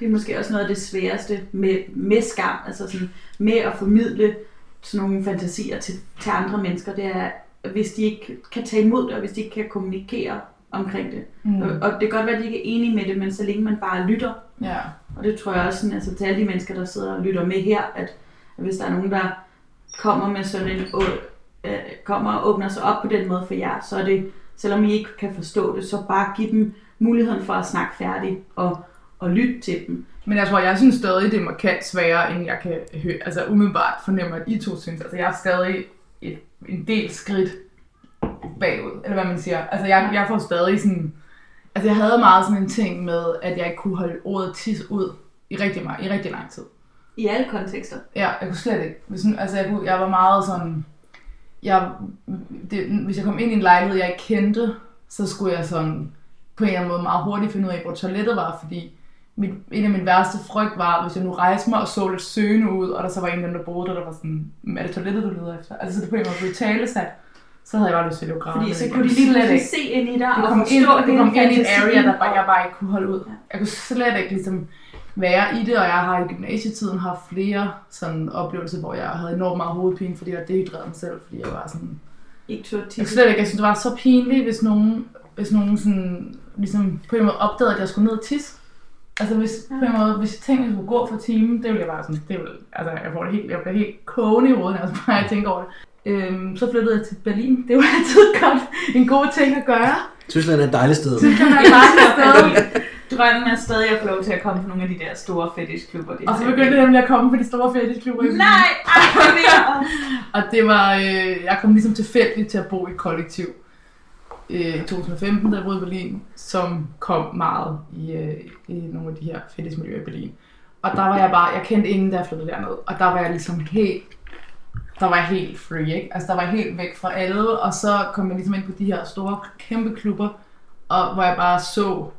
Det er måske også noget af det sværeste med, med skam, altså sådan, med at formidle sådan nogle fantasier til, til andre mennesker, det er, hvis de ikke kan tage imod det, og hvis de ikke kan kommunikere omkring det. Mm. Og, og det kan godt være, at de ikke er enige med det, men så længe man bare lytter, ja og det tror jeg også sådan, altså til alle de mennesker, der sidder og lytter med her, at hvis der er nogen, der kommer med sådan en, øh, kommer og åbner sig op på den måde for jer, så er det, selvom I ikke kan forstå det, så bare giv dem muligheden for at snakke færdigt og, og lytte til dem. Men jeg tror, jeg synes stadig, det er markant sværere, end jeg kan høre, altså umiddelbart fornemme, at I to synes. Altså jeg er stadig et, en del skridt bagud, eller hvad man siger. Altså jeg, jeg får stadig sådan, altså jeg havde meget sådan en ting med, at jeg ikke kunne holde ordet tis ud i rigtig, meget, i rigtig lang tid. I alle kontekster. Ja, jeg kunne slet ikke. Hvis, altså jeg, kunne, jeg var meget sådan, jeg, det, hvis jeg kom ind i en lejlighed, jeg ikke kendte, så skulle jeg sådan på en eller anden måde meget hurtigt finde ud af, hvor toilettet var, fordi mit, en af min værste frygt var, hvis jeg nu rejste mig og så lidt søgende ud, og der så var en af dem, der boede der, der var sådan, er det toilettet, du leder efter? Altså så det på en måde blev talesat. Så havde jeg bare lyst til at løbe grædende. Fordi så Jeg kunne de lige slet pludselig ikke- se ind i dig og kom forstå ind, det hele kom ind i en area, der bare, jeg bare ikke kunne holde ud. Ja. Jeg kunne slet ikke ligesom være i det, og jeg har i gymnasietiden haft flere sådan oplevelser, hvor jeg havde enormt meget hovedpine, fordi jeg dehydrerede mig selv, fordi jeg var sådan... Ikke turde Jeg slet ikke, jeg synes, det var så pinligt, hvis nogen, hvis nogen sådan, ligesom på en måde opdagede, at jeg skulle ned og tisse. Altså hvis, på en måde, hvis jeg tænkte, at jeg skulle gå for timen, det ville jeg bare sådan, det ville, altså jeg får det helt, jeg bliver helt kogende i hovedet, altså bare jeg tænker over det. Øhm, så flyttede jeg til Berlin. Det var altid *laughs* godt, en god ting at gøre. Tyskland er et dejligt sted. Tyskland er et dejligt *laughs* sted. Drømmen er stadig at få lov til at komme på nogle af de der store fetishklubber. Er Og så begyndte jeg nemlig at komme på de store fetish-klubber. Nej, ej. *laughs* Og det var, øh, jeg kom ligesom tilfældigt til at bo i et kollektiv øh, i 2015, da jeg boede i Berlin, som kom meget i, øh, i nogle af de her fællesmiljøer i Berlin. Og der var jeg bare, jeg kendte ingen, der flyttede derned, og der var jeg ligesom helt, der var jeg helt free, ikke? Altså der var jeg helt væk fra alle, og så kom jeg ligesom ind på de her store, kæmpe klubber, og hvor jeg bare så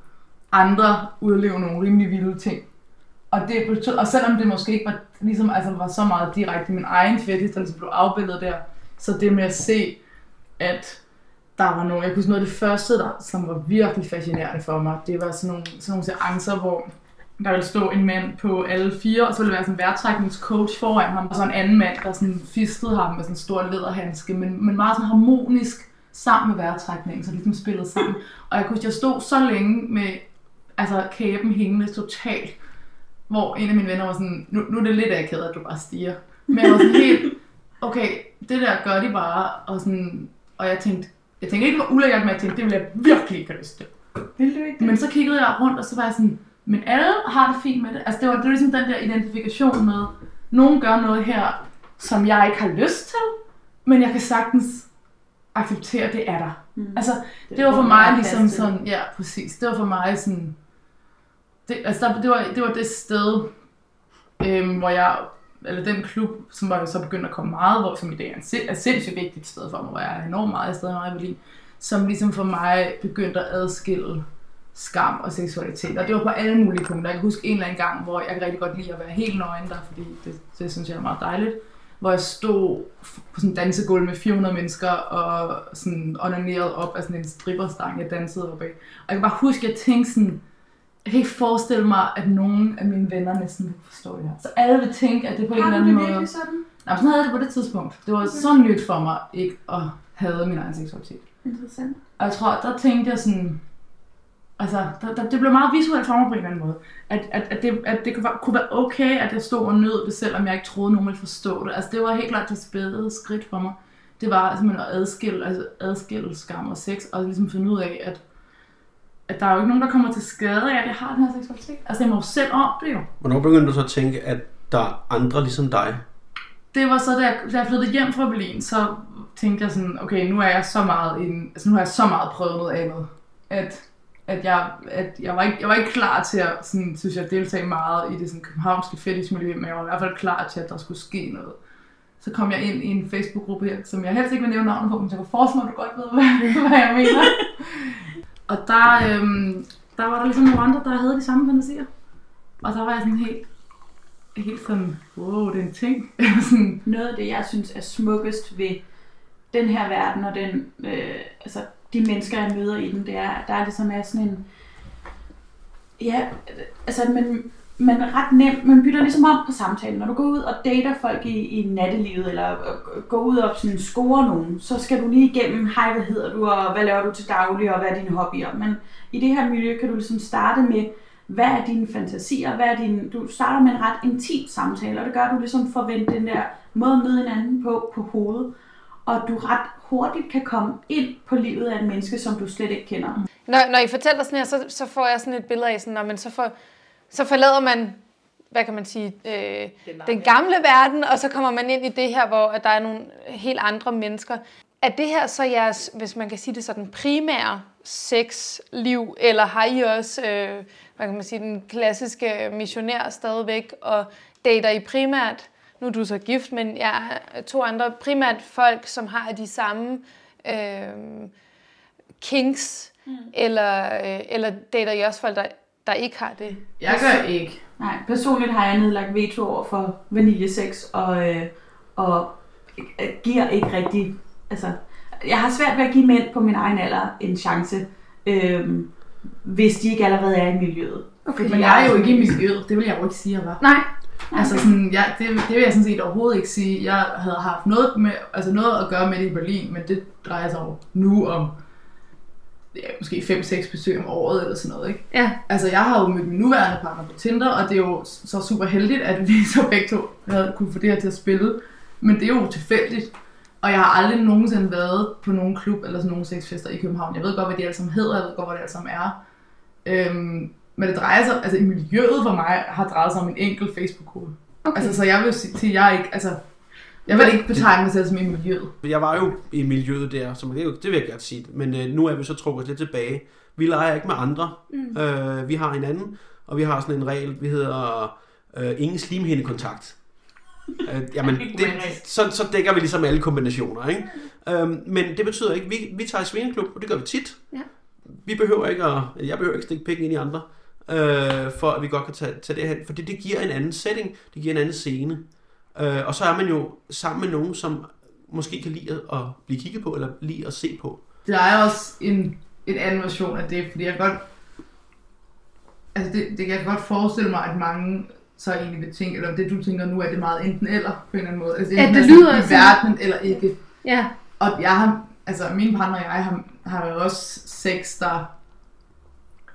andre udleve nogle rimelig vilde ting. Og, det betød, og selvom det måske ikke var, ligesom, altså, var så meget direkte min egen fetish, der ligesom blev afbildet der, så det med at se, at der var nogle, jeg kunne noget af det første, der, som var virkelig fascinerende for mig, det var sådan nogle, sådan nogle seancer, hvor der ville stå en mand på alle fire, og så ville der være sådan en vejrtrækningscoach foran ham, og så en anden mand, der sådan fistede ham med sådan en stor læderhandske, men, men meget sådan harmonisk sammen med vejrtrækningen, så de ligesom spillede sammen. Og jeg kunne jeg stod så længe med altså, kæben hængende totalt, hvor en af mine venner var sådan, nu, nu er det lidt akavet, at du bare stiger. Men jeg var sådan helt, okay, det der gør de bare, og, sådan, og jeg tænkte, jeg tænkte ikke, det var ulækkert, men jeg tænkte, det ville jeg virkelig ikke have lyst til. Vil du ikke Men så kiggede jeg rundt, og så var jeg sådan, men alle har det fint med det. Altså det var, det var ligesom den der identifikation med, nogen gør noget her, som jeg ikke har lyst til, men jeg kan sagtens acceptere, at det er der. Mm. Altså, det var for mig ligesom sådan, ja, præcis. Det var for mig sådan, det, altså der, det, var, det var det sted, øhm, hvor jeg, eller den klub, som var jo så begyndt at komme meget, hvor, som i dag er, sind- er sindssygt vigtigt sted for mig, hvor jeg er enormt meget afsted i Berlin, som ligesom for mig begyndte at adskille skam og seksualitet. Og det var på alle mulige punkter. Jeg kan huske en eller anden gang, hvor jeg kan rigtig godt lide at være helt nøgen der, fordi det, det synes jeg er meget dejligt. Hvor jeg stod på sådan en dansegulv med 400 mennesker og sådan onaneret op af sådan en stripperstang, jeg dansede op af. Og jeg kan bare huske, at jeg tænkte sådan, jeg kan ikke forestille mig, at nogen af mine venner næsten vil forstå det her. Så alle vil tænke, at det på en Har eller du anden det måde... virkelig sådan? Nej, sådan havde jeg det på det tidspunkt. Det var så nyt for mig ikke at have min egen seksualitet. Interessant. Og jeg tror, der tænkte jeg sådan, altså, der, der, det blev meget visuelt for mig på en eller anden måde. At, at, at, det, at det kunne være, kunne være okay, at jeg stod og nød det, selvom jeg ikke troede, nogen ville forstå det. Altså, det var helt klart det spæde skridt for mig. Det var simpelthen at adskille, altså adskille skam og sex, og ligesom finde ud af, at, at der er jo ikke nogen, der kommer til skade af, at jeg har den her seksualitet. Altså, jeg må jo selv om det jo. Hvornår begyndte du så at tænke, at der er andre ligesom dig? det var så, da jeg, da jeg flyttede hjem fra Berlin, så tænkte jeg sådan, okay, nu er jeg så meget, en, altså nu har jeg så meget prøvet noget andet, at, at, jeg, at jeg, var ikke, jeg var ikke klar til at, sådan, synes jeg, deltage meget i det sådan, københavnske fetishmiljø, men jeg var i hvert fald klar til, at der skulle ske noget. Så kom jeg ind i en Facebook-gruppe her, som jeg helst ikke vil nævne navnet på, men jeg kunne forestille mig, at du godt ved, *laughs* hvad, hvad jeg mener. Og der, øhm, der var der ligesom nogle andre, der havde de samme fantasier. Og der var jeg sådan helt, helt sådan, wow, det er en ting. *laughs* sådan, Noget af det, jeg synes er smukkest ved den her verden, og den, øh, altså, de mennesker, jeg møder i den, det er, at der er ligesom er sådan en... Ja, altså, man, man er ret nemt, man bytter ligesom om på samtalen. Når du går ud og dater folk i, i nattelivet, eller øh, går ud og sådan scorer nogen, så skal du lige igennem, hej, hvad hedder du, og hvad laver du til daglig, og hvad er dine hobbyer. Men i det her miljø kan du ligesom starte med, hvad er dine fantasier, hvad er din, du starter med en ret intim samtale, og det gør, at du ligesom forventer den der måde at møde hinanden på, på hovedet, og du ret hurtigt kan komme ind på livet af et menneske, som du slet ikke kender. Når, når I fortæller sådan her, så, så får jeg sådan et billede af, sådan, når man så, for, så forlader man, hvad kan man sige, øh, den gamle verden, og så kommer man ind i det her, hvor at der er nogle helt andre mennesker. Er det her så jeres, hvis man kan sige det sådan, primære sexliv, eller har I også, øh, hvad kan man sige, den klassiske missionær stadigvæk, og dater I primært, nu er du så gift, men jeg er to andre, primært folk, som har de samme øh, kinks, mm. eller, øh, eller dater I også folk, der, der ikke har det? jeg gør ikke. Nej, personligt har jeg nedlagt veto over for vaniljesex, og, øh, og øh, giver ikke rigtig, altså, jeg har svært ved at give mænd på min egen alder en chance, øhm, hvis de ikke allerede er i miljøet. Okay, men jeg er jo ikke i miljøet. Det vil jeg jo ikke sige, var. Nej. Altså sådan, jeg, det, det vil jeg sådan set overhovedet ikke sige. Jeg havde haft noget, med, altså noget at gøre med det i Berlin, men det drejer sig jo nu om ja, måske 5-6 besøg om året eller sådan noget. Ikke? Ja. Altså jeg har jo mødt min nuværende partner på Tinder, og det er jo så super heldigt, at vi *laughs* så begge to havde kunne få det her til at spille. Men det er jo tilfældigt. Og jeg har aldrig nogensinde været på nogen klub eller sådan nogle sexfester i København. Jeg ved godt, hvad de alle sammen hedder, jeg ved godt, hvad det alle sammen er. Øhm, men det drejer sig, altså i miljøet for mig har drejet sig om en enkelt Facebook-gruppe. Okay. Altså, så jeg vil sige, at jeg ikke, altså, jeg vil ikke betegne mig selv som i miljøet. Jeg var jo i miljøet der, så det, jo- det vil jeg gerne sige. Men øh, nu er vi så trukket lidt tilbage. Vi leger ikke med andre. Mm. Øh, vi har hinanden, og vi har sådan en regel, vi hedder øh, ingen slimhindekontakt. øh, jamen, *laughs* det, så, så dækker vi ligesom alle kombinationer, ikke? Øhm, men det betyder ikke, vi, vi tager i svineklub, og det gør vi tit. Ja. Vi behøver ikke at, jeg behøver ikke stikke pikken ind i andre, øh, for at vi godt kan tage, tage det hen, for det, det giver en anden setting, det giver en anden scene. Øh, og så er man jo sammen med nogen, som måske kan lide at blive kigget på, eller lide at se på. Der er også en, en anden version af det, fordi jeg kan godt, altså det, det kan jeg godt forestille mig, at mange så egentlig vil tænke, eller det du tænker nu, er det meget enten eller på en eller anden måde. Altså, Ja, enten det er sådan lyder i sådan- verdenen eller ikke. Ja. Og jeg har, altså min partner og jeg har, har jo også sex, der,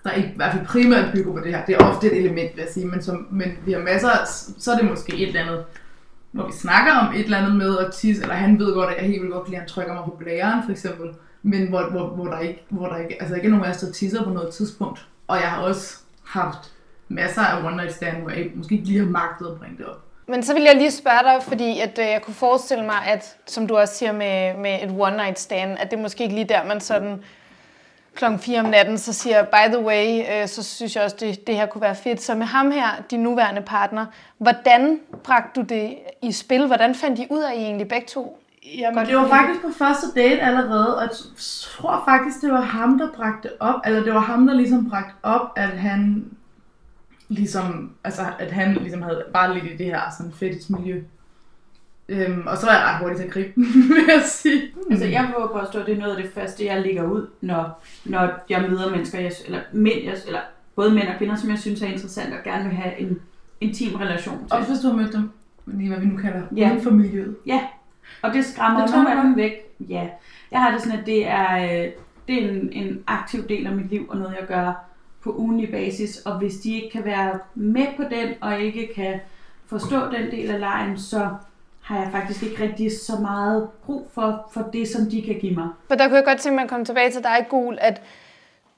der ikke, i hvert fald primært bygger på det her. Det er ofte et element, vil jeg sige, men, som, men vi har masser, af- så er det måske et eller andet, hvor vi snakker om et eller andet med at tisse, eller han ved godt, at jeg helt vildt godt kan at han trykker mig på blæren, for eksempel, men hvor, hvor, hvor, der ikke, hvor der ikke, altså ikke er nogen af os, der tisser på noget tidspunkt. Og jeg har også haft masser af one night stand, hvor jeg måske ikke lige har magtet at bringe det op. Men så vil jeg lige spørge dig, fordi at, øh, jeg kunne forestille mig, at som du også siger med, med et one night stand, at det er måske ikke lige der, man sådan klokken 4 om natten, så siger, by the way, øh, så synes jeg også, det, det her kunne være fedt. Så med ham her, din nuværende partner, hvordan bragte du det i spil? Hvordan fandt I ud af, at I egentlig begge to? Jamen, Godt det var faktisk på første date allerede, og jeg tror faktisk, det var ham, der bragte op, eller det var ham, der ligesom bragte op, at han ligesom, altså at han ligesom havde bare lidt i det her sådan fetish-miljø. Øhm, og så var jeg ret hurtig til at gribe den, *laughs* vil jeg sige. Altså, jeg vil påstå, at det er noget af det første, jeg lægger ud, når, når jeg møder mennesker, jeg, eller mænd, jeg, eller både mænd og kvinder, som jeg synes er interessant og gerne vil have en intim relation til. Også hvis du har mødt dem, lige hvad vi nu kalder, Ja. uden for miljøet. Og det skræmmer Det af dem væk. Ja. Jeg har det sådan, at det er, øh, det er en, en aktiv del af mit liv, og noget, jeg gør på ugenlig basis. Og hvis de ikke kan være med på den, og ikke kan forstå den del af lejen, så har jeg faktisk ikke rigtig så meget brug for, for det, som de kan give mig. For der kunne jeg godt tænke mig at komme tilbage til dig, Gul, at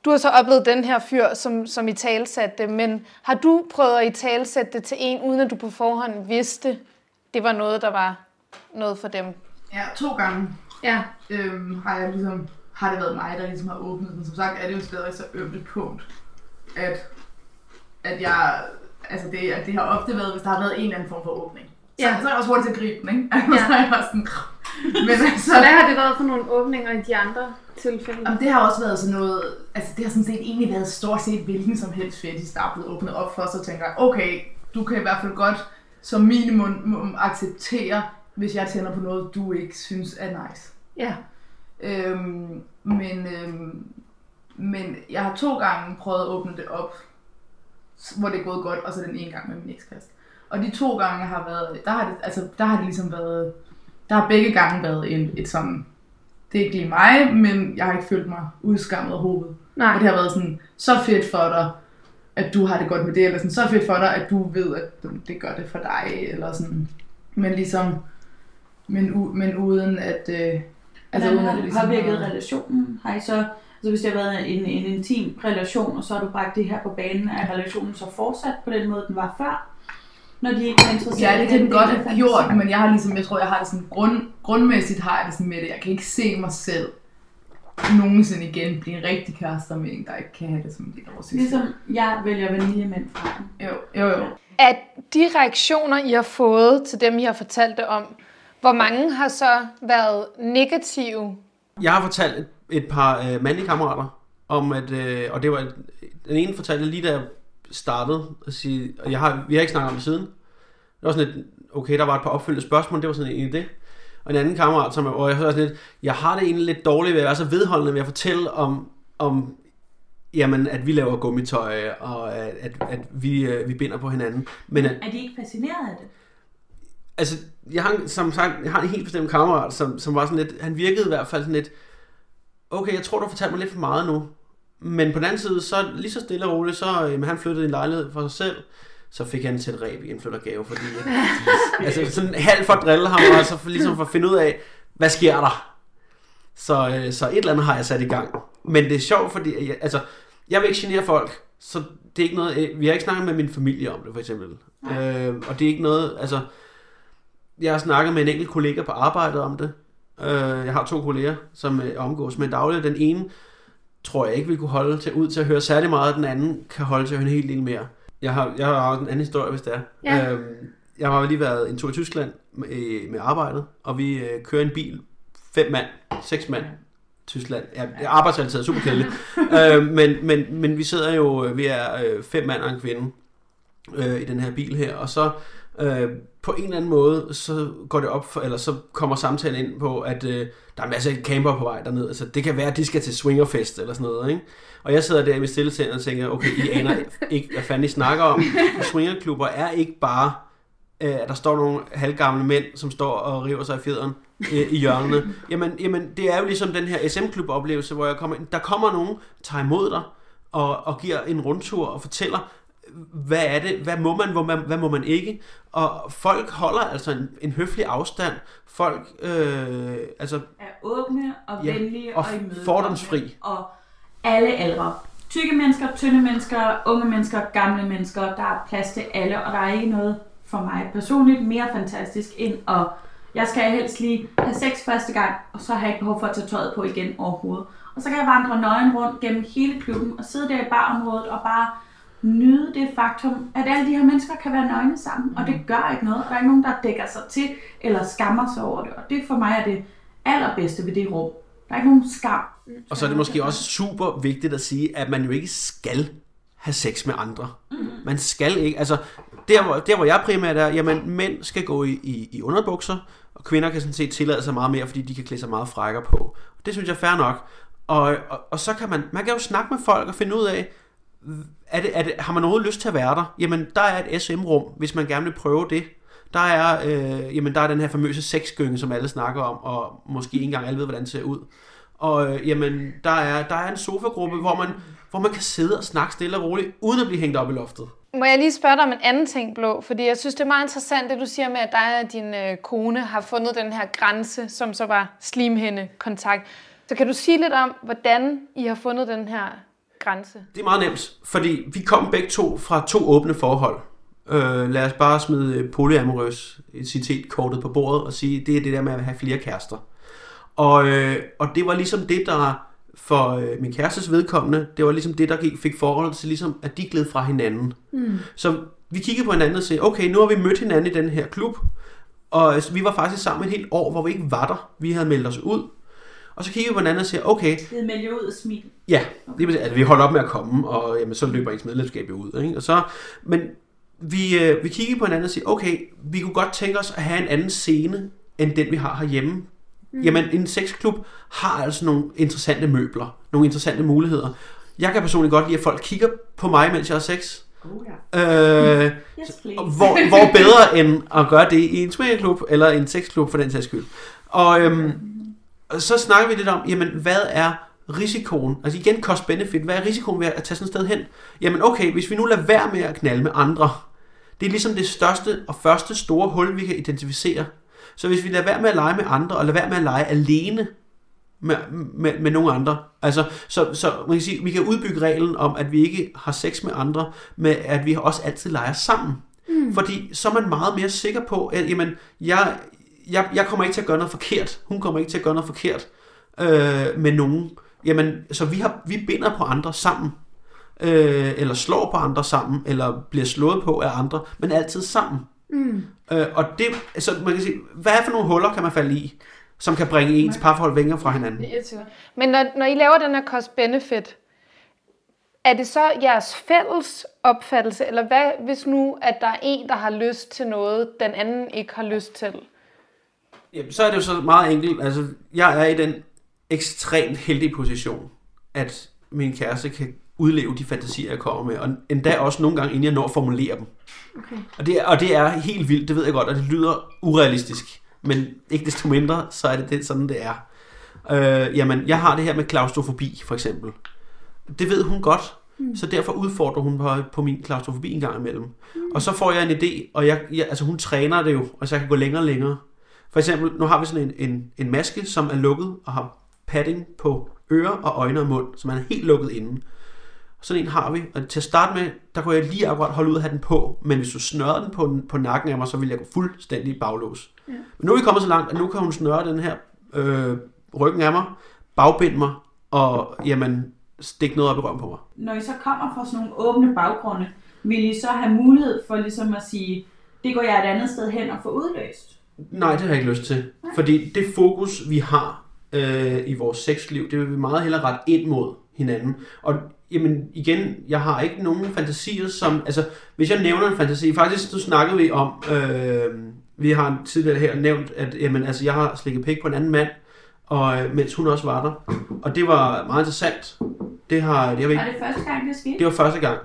du har så oplevet den her fyr, som, som i talsatte det, men har du prøvet at i talsætte det til en, uden at du på forhånd vidste, det var noget, der var noget for dem? Ja, to gange Ja. øhm, har jeg ligesom, har det været mig, der ligesom har åbnet den. Som sagt er det jo stadig så ømt et punkt, at, at jeg, altså det, at det har ofte været, hvis der har været en eller anden form for åbning. Så, Ja. så er jeg også hurtigt til at gribe den, ikke? Altså, Ja. *laughs* så er jeg bare sådan, *laughs* men altså, Så hvad har det været for nogle åbninger i de andre tilfælde? Jamen, det har også været sådan noget, altså det har sådan set egentlig været stort set hvilken som helst fetish, der er blevet åbnet op for, så tænker jeg, okay, du kan i hvert fald godt som minimum acceptere, hvis jeg tænder på noget, du ikke synes er nice. Ja. Øhm, men, øhm, men jeg har to gange prøvet at åbne det op, hvor det er gået godt, og så den ene gang med min ekskæreste. Og de to gange har været, der har det, altså, der har det ligesom været, der har begge gange været en, et sådan, det er ikke lige mig, men jeg har ikke følt mig udskammet af hovedet. Nej. Og det har været sådan, så fedt for dig, at du har det godt med det, eller sådan, så fedt for dig, at du ved, at det gør det for dig, eller sådan. Men ligesom, men, u, men uden at... Øh, Altså, Hvordan har at det ligesom påvirket har- relationen? Har I så, altså hvis det har været en, en intim relation, og så har du bragt det her på banen, er relationen så fortsat på den måde, den var før? Når de ikke er interesseret Ja, det kan godt have gjort, men jeg har ligesom, jeg tror, jeg har det sådan grund, grundmæssigt har jeg det sådan med det. Jeg kan ikke se mig selv nogensinde igen blive en rigtig kærester med en, der ikke kan have det som en del af vores Ligesom jeg vælger vaniljemænd fra. Jo, jo, jo. At de reaktioner, I har fået til dem, I har fortalt det om, hvor mange har så været negative? Jeg har fortalt et, et par øh, mandlige kammerater om, at, øh, og det var, den ene fortalte lige da startede, at sige, og jeg har, vi har ikke snakket om det siden. Det var sådan et, okay, der var et par opfølgende spørgsmål, det var sådan en idé. Og en anden kammerat, som hvor jeg så sådan lidt, jeg har det egentlig lidt dårligt ved at være så vedholdende ved at fortælle om, om jamen, at vi laver gummitøj, og at, at, at vi, øh, vi binder på hinanden. Men at, Er de ikke fascineret af det? altså, jeg har, som sagt, jeg har en helt bestemt kammerat, som, som var sådan lidt, han virkede i hvert fald sådan lidt, okay, jeg tror, du har fortalt mig lidt for meget nu. Men på den anden side, så lige så stille og roligt, så øh, han flyttede en lejlighed for sig selv, så fik han et ræb i en flyttergave, fordi at, *laughs* altså sådan halvt for at drille ham, og så for, ligesom for at finde ud af, hvad sker der? Så, øh, så et eller andet har jeg sat i gang. Men det er sjovt, fordi jeg, altså, jeg vil ikke genere folk, så det er ikke noget, øh, vi har ikke snakket med min familie om det, for eksempel. Øh, og det er ikke noget, altså, jeg har snakket med en enkelt kollega på arbejdet om det. Øh, jeg har to kolleger, som øh, omgås med dagligt. Den ene tror jeg ikke vil kunne holde til, ud til at høre særlig meget, den anden kan holde til at høre en hel del mere. Jeg har, jeg har også en anden historie, hvis det er. Ja. Øhm, jeg har lige været en tur i Tyskland med, med arbejdet, og vi øh, kører en bil, fem mand, seks mand, Tyskland. Ja, det er arbejdsrelateret, super kedeligt. *laughs* øh, men, men, men vi sidder jo, øh, vi er øh, fem mand og en kvinde øh, i den her bil her, og så øh, på en eller anden måde, så går det op for, eller så kommer samtalen ind på, at øh, der er en af camper på vej derned. Altså, det kan være, at de skal til swingerfest eller sådan noget, ikke? Og jeg sidder der i mit stillesind og tænker, okay, I aner ikke, hvad fanden I snakker om. Swingerklubber er ikke bare, øh, at der står nogle halvgamle mænd, som står og river sig i fjederen øh, i hjørnene. Jamen, jamen, det er jo ligesom den her SM-klub-oplevelse, hvor jeg kommer ind. Der kommer nogen, tager imod dig, og, og giver en rundtur og fortæller, hvad er det, hvad må man, hvad, man, hvad må man ikke, og folk holder altså en, en høflig afstand, folk, øh, altså, Er åbne og Ja, venlige og og, fordomsfri. Og alle aldre. Tykke mennesker, tynde mennesker, unge mennesker, gamle mennesker. Der er plads til alle, og der er ikke noget for mig personligt mere fantastisk end at jeg skal helst lige have sex første gang, og så har jeg ikke behov for at tage tøjet på igen overhovedet. Og så kan jeg vandre nøgen rundt gennem hele klubben og sidde der i barområdet og bare nyde det faktum, at alle de her mennesker kan være nøgne sammen, og det gør ikke noget. Og der er ikke nogen, der dækker sig til eller skammer sig over det. Og det for mig er det allerbedste ved det rum. Der er ikke nogen skam. og så er det måske også super vigtigt at sige, at man jo ikke skal have sex med andre. Man skal ikke, altså, der hvor, der hvor jeg primært er, jamen, mænd skal gå i, i, i underbukser, og kvinder kan sådan set tillade sig meget mere, fordi de kan klæde sig meget frækker på. Det synes jeg er fair nok. Og, og, og så kan man, man kan jo snakke med folk og finde ud af, er det, er det, har man overhovedet lyst til at være der? Jamen, der er et SM-rum, hvis man gerne vil prøve det. Der er, øh, jamen, der er den her famøse sexgynge, som alle snakker om, og måske ikke engang alle ved, hvordan det ser ud. Og øh, jamen, der er, der er en sofagruppe, hvor man, hvor man kan sidde og snakke stille og roligt, uden at blive hængt op i loftet. Må jeg lige spørge dig om en anden ting, Blå? Fordi jeg synes, det er meget interessant, det du siger med, at dig og din øh, kone har fundet den her grænse, som så var slimhændekontakt. Så kan du sige lidt om, hvordan I har fundet den her grænse? Det er meget nemt, fordi vi kom begge to fra to åbne forhold. Øh, lad os bare smide polyamorøsitet-kortet på bordet og sige, det er det der med at have flere kærester. Og, øh, og det var ligesom det, der for øh, min kærestes vedkommende, det var ligesom det, der gik, fik forholdet til, ligesom, at de gled fra hinanden. Mm. Så vi kiggede på hinanden og sagde, okay, nu har vi mødt hinanden i den her klub, og altså, vi var faktisk sammen et helt år, hvor vi ikke var der. Vi havde meldt os ud. Og så kiggede vi på hinanden og sagde, okay, Det melder ud og smil. Ja, det vil, altså, vi holdt op med at komme, og jamen, så løber ens medlemskab jo ud. Ikke? Og så, men vi, øh, vi kiggede på hinanden og sagde, okay, vi kunne godt tænke os at have en anden scene, end den vi har herhjemme. Mm. Jamen, en sexklub har altså nogle interessante møbler, nogle interessante muligheder. Jeg kan personligt godt lide, at folk kigger på mig, mens jeg har sex. Oh, ja. Øh, *laughs* Yes, please. hvor, hvor bedre end at gøre det i en swingerklub, eller en sexklub for den sags skyld. Og øhm, og så snakker vi lidt om, jamen hvad er risikoen? Altså igen cost-benefit. Hvad er risikoen ved at tage sådan et sted hen? Jamen okay, hvis vi nu lader være med at knalde med andre, det er ligesom det største og første store hul, vi kan identificere. Så hvis vi lader være med at lege med andre, og lader være med at lege alene med, med, med nogle andre, altså, så, så man kan sige, vi kan udbygge reglen om, at vi ikke har sex med andre, med at vi også altid leger sammen. Mm. Fordi så er man meget mere sikker på, at jamen, jeg, jeg, jeg kommer ikke til at gøre noget forkert. Hun kommer ikke til at gøre noget forkert øh, med nogen. Jamen, så vi, har, vi binder på andre sammen. Øh, eller slår på andre sammen, eller bliver slået på af andre, men altid sammen. Mm. Øh, og det, så man kan sige, hvad for nogle huller kan man falde i, som kan bringe ens parforhold længere fra hinanden? Men når, når I laver den her cost-benefit, er det så jeres fælles opfattelse, eller hvad hvis nu, at der er en, der har lyst til noget, den anden ikke har lyst til? Jamen, så er det jo så meget enkelt. Altså, jeg er i den ekstremt heldige position, at min kæreste kan udleve de fantasier, jeg kommer med, og endda også nogle gange, inden jeg når at formulere dem. Okay. Og det, er, og det er helt vildt, det ved jeg godt, og det lyder urealistisk, men ikke desto mindre, så er det, det sådan, det er. Øh, jamen, jeg har det her med klaustrofobi, for eksempel. Det ved hun godt, mm. så derfor udfordrer hun på, på min klaustrofobi en gang imellem. Mm. Og så får jeg en idé, og jeg, jeg, altså hun træner det jo, og så jeg kan gå længere og længere. For eksempel, nu har vi sådan en, en, en maske, som er lukket og har padding på ører og øjne og mund, så man er helt lukket inden. Sådan en har vi, og til at starte med, der kunne jeg lige akkurat holde ud at have den på, men hvis du snørede den på, på nakken af mig, så ville jeg gå fuldstændig baglås. Ja. Men nu er vi kommet så langt, at nu kan hun snøre den her øh, ryggen af mig, bagbinde mig, og jamen, stikke noget op i røven på mig. Når I så kommer fra sådan nogle åbne baggrunde, vil I så have mulighed for ligesom at sige, det går jeg et andet sted hen og få udløst? Nej, det har jeg ikke lyst til. Fordi det fokus, vi har øh, i vores sexliv, det vil vi meget hellere rette ind mod hinanden. Og jamen, igen, jeg har ikke nogen fantasier, som... Altså, hvis jeg nævner en fantasi... Faktisk, så snakkede vi om... Øh, vi har tidligere her nævnt, at jamen, altså, jeg har slikket pik på en anden mand, og øh, mens hun også var der. Og det var meget interessant. Det har, det har vi ikke, det første gang, det skete? det var første gang.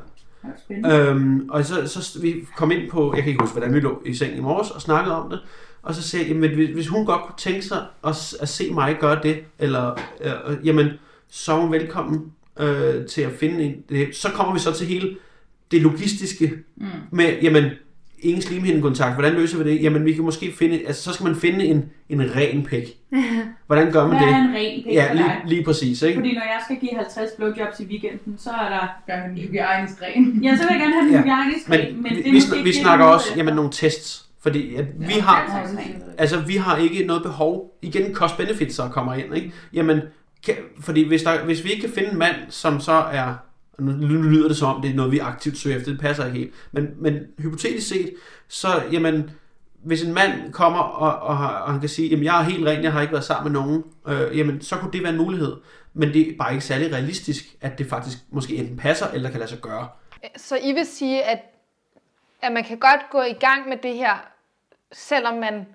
Var. Øhm, og så, så vi kom ind på, jeg kan ikke huske, hvordan vi lå i seng i morges og snakkede om det, og så sagde jeg, jamen, hvis, hvis hun godt kunne tænke sig at, at se mig gøre det, eller, øh, jamen, så er hun velkommen øh, til at finde en, det. Så kommer vi så til hele det logistiske Mm. med, jamen, ingen slimhindekontakt, hvordan løser vi det? Jamen, vi kan måske finde, altså, så skal man finde en, en ren pæk. *laughs* Hvordan gør man Hvad det? er en ren pik Ja, lige, lige præcis, ikke? Fordi når jeg skal give 50 blowjobs i weekenden, så er der... Gør en hygiejnisk ren. Ja, så vil jeg gerne have den Ja. hygiejnisk Men, ren, men vi, det vi, vi det, snakker er også jamen, nogle tests, fordi at vi har, Altså, vi har ikke noget behov. Igen, cost-benefits så kommer ind, ikke? Jamen, kan, fordi hvis, der, hvis vi ikke kan finde en mand, som så er... nu lyder det som om, det er noget, vi aktivt søger efter. Det passer ikke helt. Men, men hypotetisk set, så, jamen, hvis en mand kommer, og, og, har- og han kan sige, jamen, jeg er helt ren, jeg har ikke været sammen med nogen, øh, jamen, så kunne det være en mulighed. Men det er bare ikke særlig realistisk, at det faktisk måske enten passer, eller kan lade sig gøre. Så I vil sige, at, at man kan godt gå i gang med det her, selvom man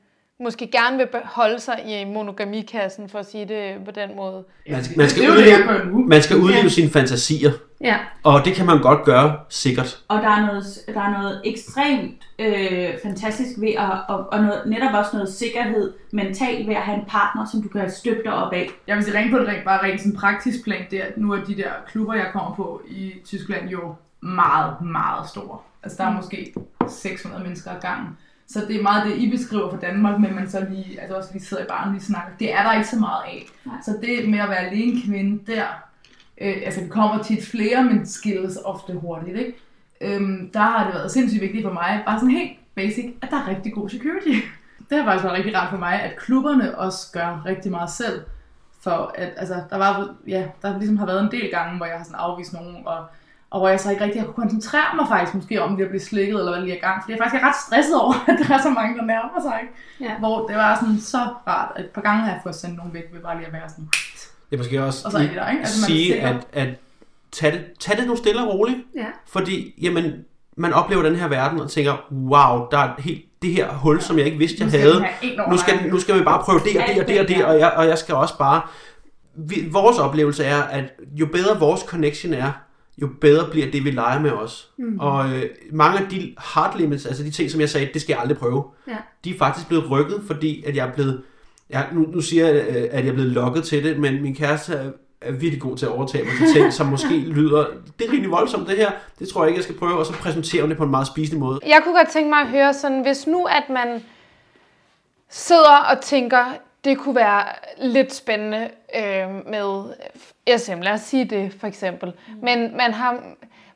måske gerne vil beholde sig i monogamikassen, for at sige det på den måde. Man skal, man skal udleve, gør nu. man skal udleve Ja. sine fantasier, Ja, og det kan man godt gøre sikkert. og der er noget, der er noget ekstremt øh, fantastisk ved at, og, og noget, netop også noget sikkerhed mentalt ved at have en partner, som du kan støtte dig op af. Jeg vil sige rent på det rent, bare rent sådan praktisk plan, det er, at nu er de der klubber, jeg kommer på i Tyskland jo meget, meget store. Altså der er måske 600 mennesker ad gangen. Så det er meget det, I beskriver for Danmark, men man så lige, altså også lige sidder i baren og lige snakker. Det er der ikke så meget af. Nej. Så det med at være alene kvinde der, øh, altså vi kommer tit flere, men skilles ofte hurtigt, ikke? Øhm, der har det været sindssygt vigtigt for mig, bare sådan helt basic, at der er rigtig god security. *laughs* Det har faktisk været rigtig rart for mig, at klubberne også gør rigtig meget selv. For at, altså, der var, ja, der ligesom har været en del gange, hvor jeg har sådan afvist nogen, og, og hvor jeg så ikke rigtig har kunne koncentrere mig faktisk måske om lige at blive slikket, eller hvad der lige er i gang. Fordi jeg faktisk er ret stresset over, *laughs* at der er så mange, der nærmer sig. Ikke? Ja. Hvor det var sådan så rart, at et par gange har jeg fået sendt nogen væk, ved bare lige at være sådan, Det er måske også og så er de der, ikke? Altså, man sige, sikker. at, at tage, det, tage det nu stille og roligt. Ja. Fordi, jamen, man oplever den her verden og tænker, wow, der er helt, det her hul, som jeg ikke vidste, jeg Nu havde. Nu skal, nu skal vi bare prøve det og det og det og det, og jeg, og jeg skal også bare... Vi, vores oplevelse er, at jo bedre vores connection er, jo bedre bliver det, vi leger med os. Mm. Og øh, mange af de hard limits, altså de ting, som jeg sagde, det skal jeg aldrig prøve, Ja. de er faktisk blevet rykket, fordi at jeg er blevet... Jeg, nu, nu siger jeg, øh, at jeg er blevet lokket til det, men min kæreste er, er virkelig god til at overtage mig til ting, som måske *laughs* lyder... Det er rimelig voldsomt, det her. Det tror jeg ikke, jeg skal prøve. Og så præsenterer hun det på en meget spisende måde. Jeg kunne godt tænke mig at høre sådan, hvis nu at man sidder og tænker, det kunne være lidt spændende øh, med SM, lad os sige det for eksempel. Men man, har,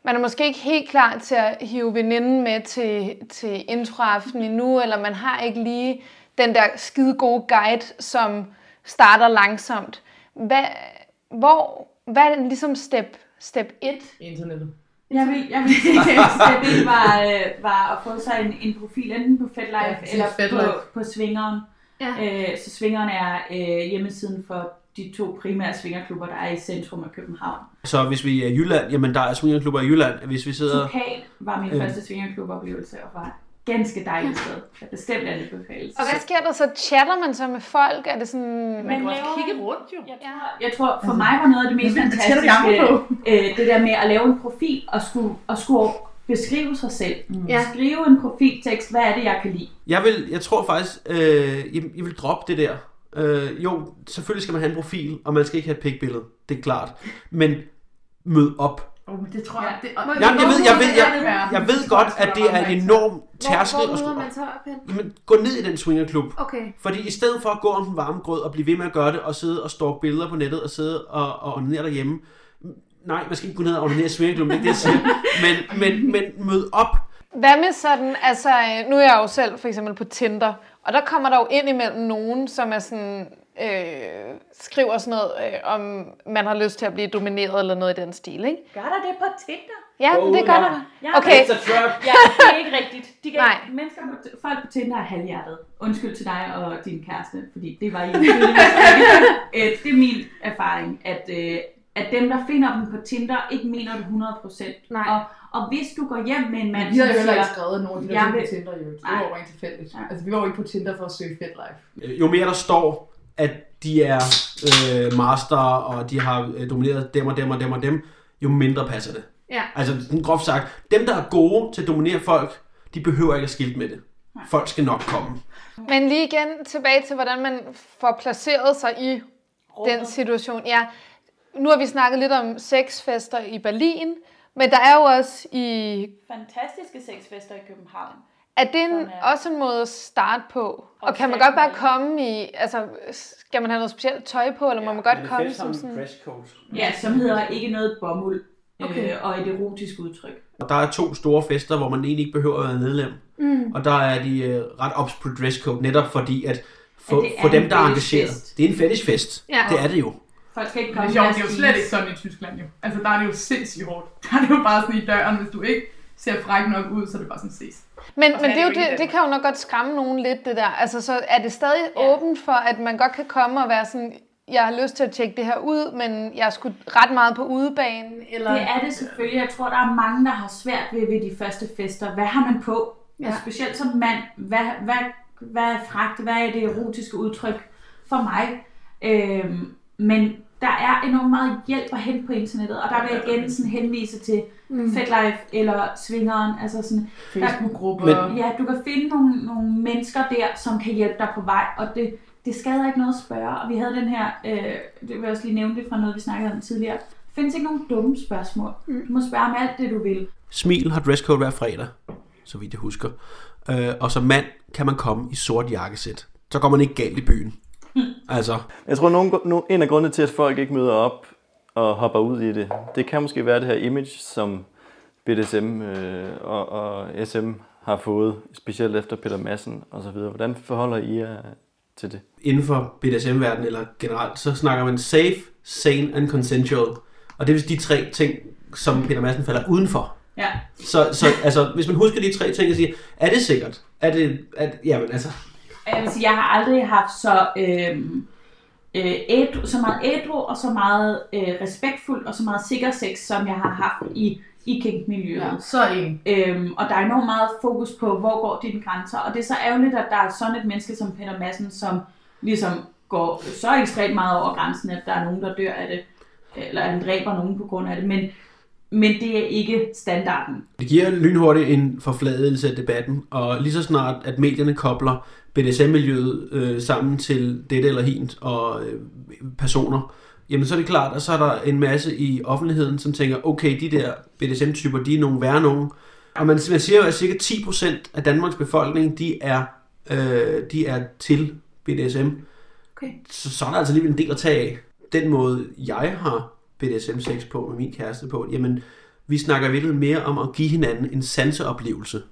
man er måske ikke helt klar til at hive veninden med til, til introaften endnu, eller man har ikke lige den der skide gode guide, som starter langsomt. Hvad, hvor, hvad er ligesom step, step 1? Internettet. Jeg vil, jeg vil sige, at step 1 var, øh, var at få sig en, en profil enten på FedLife Ja, eller FetLife. på, på Svingeren. Ja. Øh, så Svingeren er øh, hjemmesiden for de to primære svingerklubber, der er i centrum af København. Så hvis vi er i Jylland, jamen der er swingerklubber i Jylland. Hvis vi sidder... Tukan var min Øh. første svingerkluboplevelse, og var ganske dejligt sted. Jeg bestemt anbefales. Og hvad sker der så? Chatter man så med folk? Er det sådan... Man Men kan også laver kigge rundt jo. Jeg tror, jeg tror for mig var noget af det mest fantastiske, øh, det der med at lave en profil og skulle, og skulle beskrive sig selv. Ja. Skrive en profiltekst, hvad er det, jeg kan lide? Jeg, vil, jeg tror faktisk, øh, jeg, jeg vil droppe det der. Øh, jo, selvfølgelig skal man have en profil, og man skal ikke have et pikbillede. Det er klart. Men mød op. Oh, men det tror jeg, det, og, Jamen, jeg ved, jeg ved, jeg, jeg, jeg ved godt, at det er en enorm tærskel. Hvor, hvor man så op? Jamen, gå ned i den swingerklub. Okay. Fordi i stedet for at gå om den varme grød og blive ved med at gøre det, og sidde og stalke billeder på nettet og sidde og, og onanere derhjemme. Nej, man skal ikke gå ned og onanere i swingerklubben, det er det, jeg siger. Men, men, men mød op. Hvad med sådan, altså øh, nu er jeg jo selv for eksempel på Tinder, og der kommer der jo ind imellem nogen, som er sådan, øh, skriver sådan noget, øh, om man har lyst til at blive domineret eller noget i den stil, ikke? Gør der det på Tinder? Ja, Åh, det gør der. Ja, Okay, It's a trap. Ja, det er ikke rigtigt. De kan, Nej. mennesker på, folk på Tinder er halvhjertet. Undskyld til dig og din kæreste, fordi det var I ikke. *laughs* Øh, Det er min erfaring, at, øh, at dem, der finder dem på Tinder, ikke mener det 100%. Nej. Og, og hvis du går hjem med en mand, Vi havde jo heller ikke skrevet nogen af de der ting på vil- Tinder, jo. Det var jo rent tilfældigt. Nej. Altså, vi var jo ikke på Tinder for at søge fedt life. Jo mere der står, at de er øh, master, og de har øh, domineret dem og dem og dem og dem, jo mindre passer det. Ja. Altså, groft sagt, dem der er gode til at dominere folk, de behøver ikke at skilte med det. Folk skal nok komme. men lige igen tilbage til, hvordan man får placeret sig i den situation. Ja, nu har vi snakket lidt om sexfester i Berlin, men der er jo også i... fantastiske sexfester i København. Er det en, er- også en måde at starte på? Og kan man godt bare komme i... Altså, skal man have noget specielt tøj på, eller må man godt komme som sådan... dresscode. Ja, som hedder ikke noget bomuld. Okay. Øh, og et erotisk udtryk. Og der er to store fester, hvor man egentlig ikke behøver at være medlem. Mm. Og der er de øh, ret ops på dresscode, netop fordi at for, At for dem, der er engageret. Det er en fetishfest. Ja. Det er det jo. Folk skal ikke Men komme det er sjovt, med det er jo slet ikke sådan i Tyskland jo. Altså, der er det jo sindssygt hårdt. *laughs* Der er det jo bare sådan i døren, hvis du ikke ser fræk nok ud, så er det bare sådan ses. Men, men det, er jo det jo det, kan jo nok godt skræmme nogen lidt, det der. Altså, så er det stadig Ja. åbent for, at man godt kan komme og være sådan, jeg har lyst til at tjekke det her ud, men jeg skulle ret meget på udebanen, eller... Det er det selvfølgelig. Jeg tror, der er mange, der har svært ved ved de første fester. Hvad har man på? Ja. Ja. Specielt som mand. Hvad, hvad, hvad er fragt? Hvad er det erotiske udtryk for mig? Øhm, men der er enormt meget hjælp at hente på internettet. Og der vil jeg igen sådan henvise til mm. FetLife eller Svingeren. Altså sådan, Facebook-grupper. Men- ja, du kan finde nogle, nogle mennesker der, som kan hjælpe dig på vej. Og det, det skader ikke noget at spørge. Og vi havde den her, øh, det vil jeg også lige nævne det fra noget, vi snakkede om tidligere. Der findes ikke nogen dumme spørgsmål. Du må spørge om alt det, du vil. Smil har dresscode hver fredag, så vidt jeg husker. Øh, og som mand kan man komme i sort jakkesæt. Så går man ikke galt i byen. *laughs* Altså, Jeg tror, nogen, no, en af grundene til, at folk ikke møder op og hopper ud i det, det kan måske være det her image, som BDSM øh, og, og SM har fået, specielt efter Peter Madsen og så videre. Hvordan forholder I jer til det? inden for BDSM-verdenen eller generelt, så snakker man safe, sane and consensual. Og det er vist de tre ting, som Peter Madsen falder udenfor. Ja. Så, så altså, hvis man husker de tre ting og siger, er det sikkert? Er det, er, jamen altså, Jeg vil sige, jeg har aldrig haft så, øhm, øh, ædru, så meget ædru og så meget øh, respektfuldt og så meget sikker sex, som jeg har haft i, i kink-miljøet. Ja, så en. Øhm, og der er enormt meget fokus på, hvor går dine grænser. Og det er så ærgerligt, at der er sådan et menneske som Peter Madsen, som ligesom går så ekstremt meget over grænsen, at der er nogen, der dør af det. Eller han dræber nogen på grund af det. Men, men det er ikke standarden. det giver lynhurtigt en forfladelse af debatten, og lige så snart, at medierne kobler BDSM-miljøet øh, sammen til dette eller hint og øh, personer, jamen så er det klart, at så er der en masse i offentligheden, som tænker, okay, de der BDSM-typer, de er nogle værre nogen. Og man, man siger jo, at cirka 10% af Danmarks befolkning, de er, øh, de er til BDSM. Okay. Så, så er der altså alligevel en del at tage af. Den måde, jeg har BDSM-sex på med min kæreste på, jamen, vi snakker virkelig mere om at give hinanden en sanseoplevelse.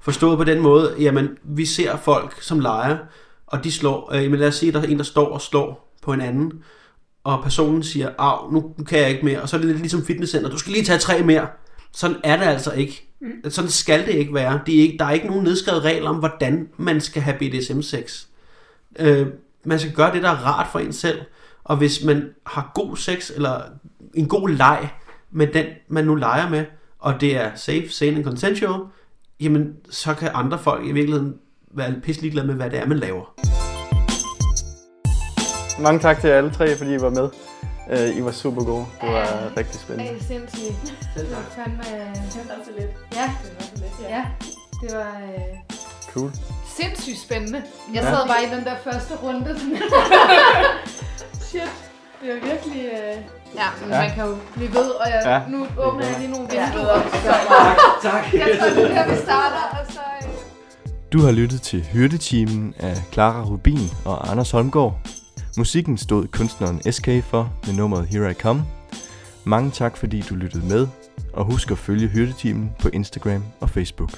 Forstået på den måde, jamen, vi ser folk som leger, og de slår, øh, jamen lad os sige, at der er en, der står og slår på en anden, og personen siger, af, nu kan jeg ikke mere, og så er det lidt ligesom fitnesscenter, du skal lige tage tre mere. Sådan er det altså ikke. Mm. Sådan skal det ikke være. Det er ikke, der er ikke nogen nedskrevet regler om, hvordan man skal have BDSM-sex. Øh, man skal gøre det, der er rart for en selv. Og hvis man har god sex, eller en god leg med den, man nu leger med, og det er safe, sane and consensual, jamen så kan andre folk i virkeligheden være pisse ligeglade med, hvad det er, man laver. Mange tak til alle tre, fordi I var med. Øh, I var super gode. Det var rigtig spændende. Ej, sindssygt. Det var fandme... Det var så lidt. Ja, Det var så lidt, ja. Det var øh, Cool. sindssygt spændende. Jeg Ja. sad bare i den der første runde. *laughs* Shit. Det er virkelig... Øh... Ja, men Ja. man kan jo blive ved, og jeg, Ja, nu åbner jeg lige nogle Ja. vinduer. Så Tak. jeg tror, det er der, vi starter, og så... Øh... Du har lyttet til Hyrdetimen af Clara Rubin og Anders Holmgaard. Musikken stod kunstneren SK for med nummeret Here I Come. Mange tak, fordi du lyttede med, og husk at følge Hyrdetimen på Instagram og Facebook.